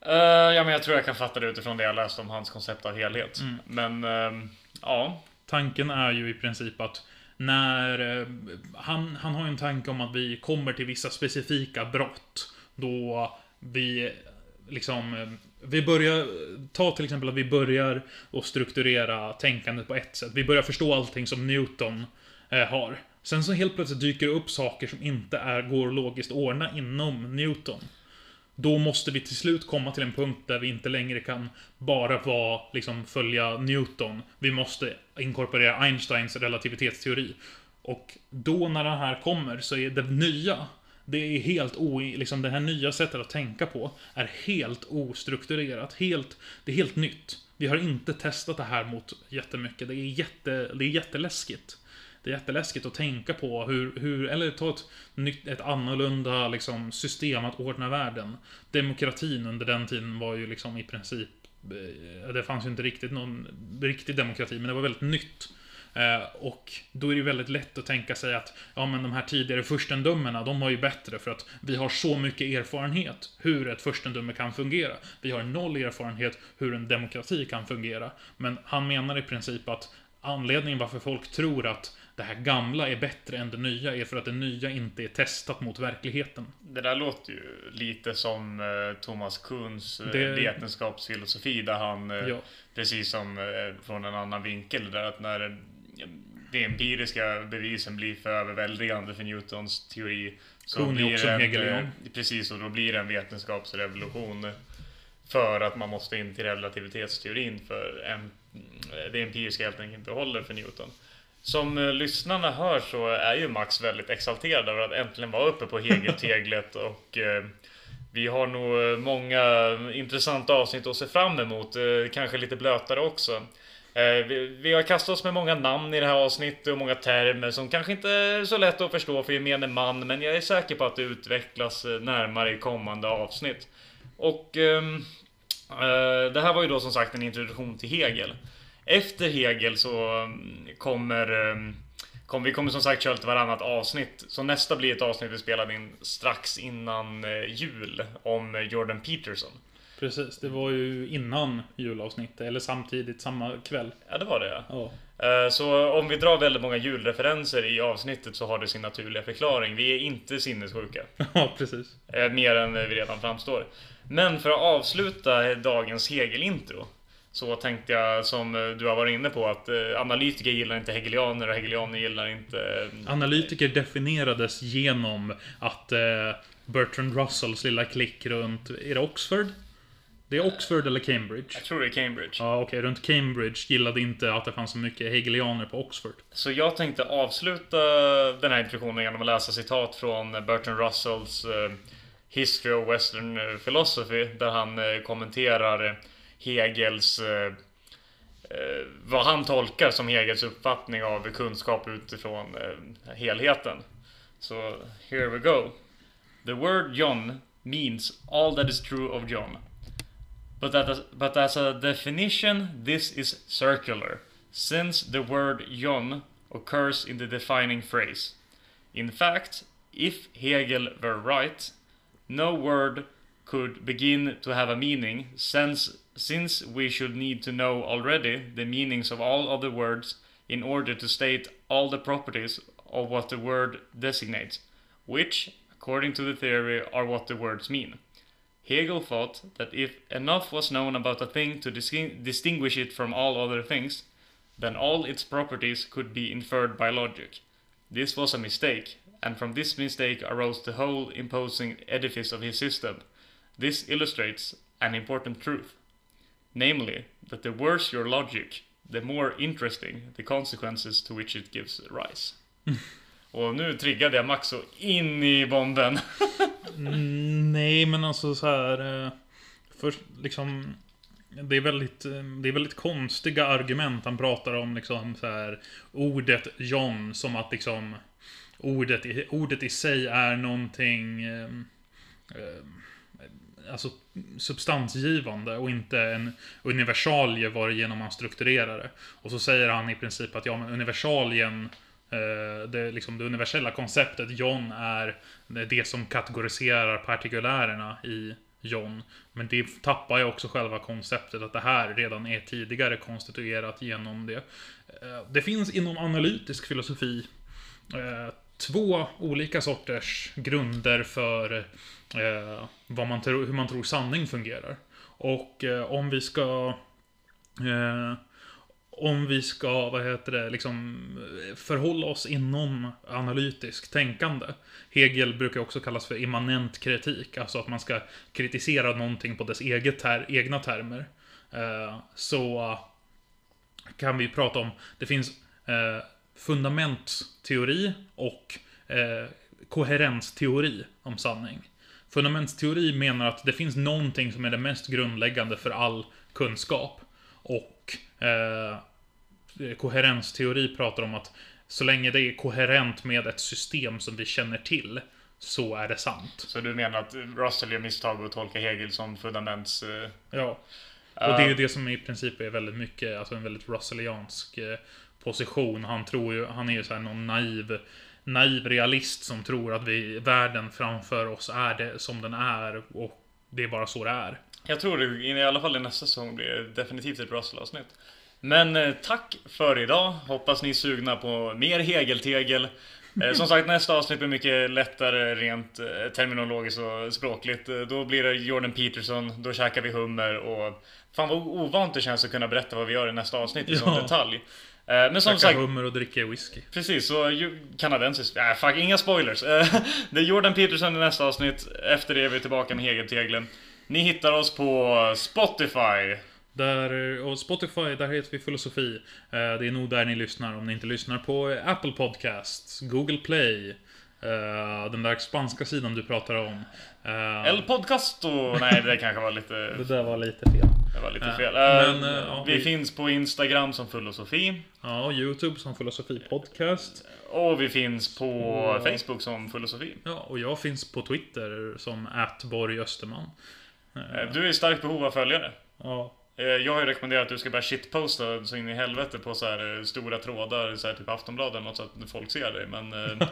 Eh, ja, men jag tror jag kan fatta det utifrån det jag läst om hans koncept av helhet. Mm. Men ehm, ja, Tanken är ju i princip att när... Eh, han, han har en tanke om att vi kommer till vissa specifika brott. Då vi liksom... Eh, vi börjar... Ta till exempel att vi börjar att strukturera tänkandet på ett sätt. Vi börjar förstå allting som Newton eh, har. Sen så helt plötsligt dyker det upp saker som inte är, går logiskt ordna inom Newton. Då måste vi till slut komma till en punkt där vi inte längre kan bara vara, liksom, följa Newton. Vi måste inkorporera Einsteins relativitetsteori. Och då när den här kommer så är det nya, det är helt o... Liksom det här nya sättet att tänka på är helt ostrukturerat. Helt, det är helt nytt. Vi har inte testat det här mot jättemycket. Det är, jätte, det är jätteläskigt. Det är jätteläskigt att tänka på hur, hur eller ta ett, nytt, ett annorlunda liksom, system att ordna världen. Demokratin under den tiden var ju liksom i princip, eh, det fanns ju inte riktigt någon riktig demokrati, men det var väldigt nytt. Eh, och då är det ju väldigt lätt att tänka sig att ja, men de här tidigare furstendömena, de var ju bättre för att vi har så mycket erfarenhet hur ett furstendöme kan fungera. Vi har noll erfarenhet hur en demokrati kan fungera. Men han menar i princip att anledningen varför folk tror att det här gamla är bättre än det nya är för att det nya inte är testat mot verkligheten. det där låter ju lite som eh, Thomas Kuhns eh, Det- vetenskapsfilosofi där han, eh, Ja. precis som från en annan vinkel, där att när de empiriska bevisen blir för överväldigande för Newtons teori så Kuhn blir också det en, eh, Precis, och då blir det en vetenskapsrevolution för att man måste in till relativitetsteorin för en, det empiriska helt enkelt inte håller för Newton. Som eh, lyssnarna hör så är ju Max väldigt exalterad över att äntligen vara uppe på Hegelteglet och eh, vi har nog eh, många intressanta avsnitt att se fram emot, eh, kanske lite blötare också. Eh, vi, vi har kastat oss med många namn i det här avsnittet och många termer som kanske inte är så lätt att förstå för gemene man, men jag är säker på att det utvecklas närmare i kommande avsnitt. Och ehm, eh, det här var ju då som sagt en introduktion till Hegel. Efter Hegel så mm, kommer ehm, Kom, vi kommer som sagt köra lite varannat avsnitt. Så nästa blir ett avsnitt vi spelade in strax innan eh, jul om Jordan Peterson. Precis, det var ju innan julavsnittet, eller samtidigt, samma kväll. Ja, det var det ja. Eh, Så om vi drar väldigt många julreferenser i avsnittet så har det sin naturliga förklaring. Vi är inte sinnessjuka. ja, precis. Eh, Mer än vi redan framstår. Men för att avsluta dagens Hegel-intro så tänkte jag, som eh, du har varit inne på, att eh, analytiker gillar inte hegelianer och hegelianer gillar inte... eh, Analytiker definierades genom att Bertrand Russells lilla klick runt, är det Oxford? Det är Oxford eller Cambridge? Jag tror det är Cambridge. Ja, okej. Runt Cambridge gillade inte att det fanns så mycket hegelianer på Oxford. Så jag tänkte avsluta den här introduktionen genom att läsa citat från Bertrand Russells History of Western Philosophy där han kommenterar Hegels eh, eh, vad han tolkar som Hegels uppfattning av kunskap utifrån eh, helheten. Så here we go. The word John means all that is true of John. But, that as, but as a definition, this is circular, since the word John occurs in the defining phrase. In fact, if Hegel were right, no word could begin to have a meaning, since, since we should need to know already the meanings of all other words in order to state all the properties of what the word designates, which, according to the theory, are what the words mean. Hegel thought that if enough was known about a thing to dis- distinguish it from all other things, then all its properties could be inferred by logic. This was a mistake, and from this mistake arose the whole imposing edifice of his system. This illustrates an important truth, namely, that the worse your logic, the more interesting the consequences to which it gives rise. Och nu triggade jag Max så in i bomben. Mm, nej, men alltså så här... eh, Först liksom... Det är, väldigt, eh, det är väldigt konstiga argument han pratar om liksom så här Ordet John som att liksom Ordet, ordet i sig är någonting eh, Alltså substansgivande och inte en universalie varigenom man strukturerar det. Och så säger han i princip att ja men universalien Eh, det, liksom, det universella konceptet John är det som kategoriserar partikulärerna i John. Men det tappar ju också själva konceptet att det här redan är tidigare konstituerat genom det. Eh, Det finns inom analytisk filosofi eh, två olika sorters grunder för eh, vad man tror, hur man tror sanning fungerar. Och eh, om vi ska eh, om vi ska, vad heter det, liksom eh, förhålla oss inom analytiskt tänkande. Hegel brukar också kallas för immanent kritik, alltså att man ska kritisera någonting på dess eget ter egna termer. Eh, så kan vi prata om, det finns eh, fundamentteori och eh, koherensteori om sanning. Fundamentsteori menar att det finns någonting som är det mest grundläggande för all kunskap. Och eh, koherensteori pratar om att så länge det är koherent med ett system som vi känner till så är det sant. Så du menar att Russell gör misstag och tolkar Hegel som fundaments... eh, Ja. Och det är ju det som i princip är väldigt mycket, alltså en väldigt russelliansk eh, position. Han tror ju, han är ju såhär någon naiv, naiv realist som tror att vi, världen framför oss är det som den är och det är bara så det är. Jag tror det, i alla fall i nästa säsong blir det definitivt ett Russell-avsnitt. Men eh, tack för idag. Hoppas ni är sugna på mer Hegeltegel. Eh, som sagt, nästa avsnitt blir mycket lättare rent eh, terminologiskt och språkligt. Då blir det Jordan Peterson, då käkar vi hummer och fan vad ovant det känns att kunna berätta vad vi gör i nästa avsnitt i sån Ja. detalj. Eh, Men som Käka sagt, hummer och dricka whisky. Precis, så kanadensisk... Äh, fuck, inga spoilers. Eh, Det är Jordan Peterson i nästa avsnitt. Efter det är vi tillbaka med Hegelteglen. Ni hittar oss på Spotify. Där, och Spotify, där heter vi Filosofi. Eh, Det är nog där ni lyssnar om ni inte lyssnar på Apple Podcasts, Google Play, eh, den där spanska sidan du pratar om. Eh, El Podcasto. Nej, det kanske var lite... Det där var lite fel. Det var lite Ja, fel. men, Eh, eh, ja, vi vi- finns på Instagram som Filosofi. Ja, och YouTube som Filosofi Podcast. Och vi finns på Facebook som Filosofi. Ja, och jag finns på Twitter som atborg Österman. Eh, Du är i starkt behov av följare. Ja, Eh, Jag har ju rekommenderat att du ska börja shitposta så in i helvete på så här eh, stora trådar, så här typ Aftonbladet något så att folk ser dig. Men eh,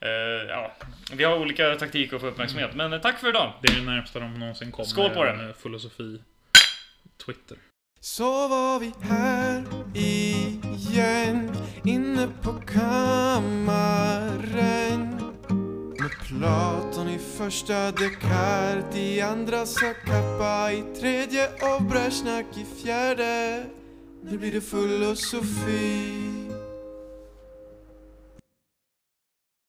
eh, ja, vi har olika taktiker att få uppmärksamhet. Men eh, tack för idag! det är det närmsta de någonsin kommer. Skål på den. Filosofi Twitter. Så var vi här igen Inne på kammaren Platon i första Descartes i andra Sakappa i tredje och Brezjnak i fjärde. Nu blir det filosofi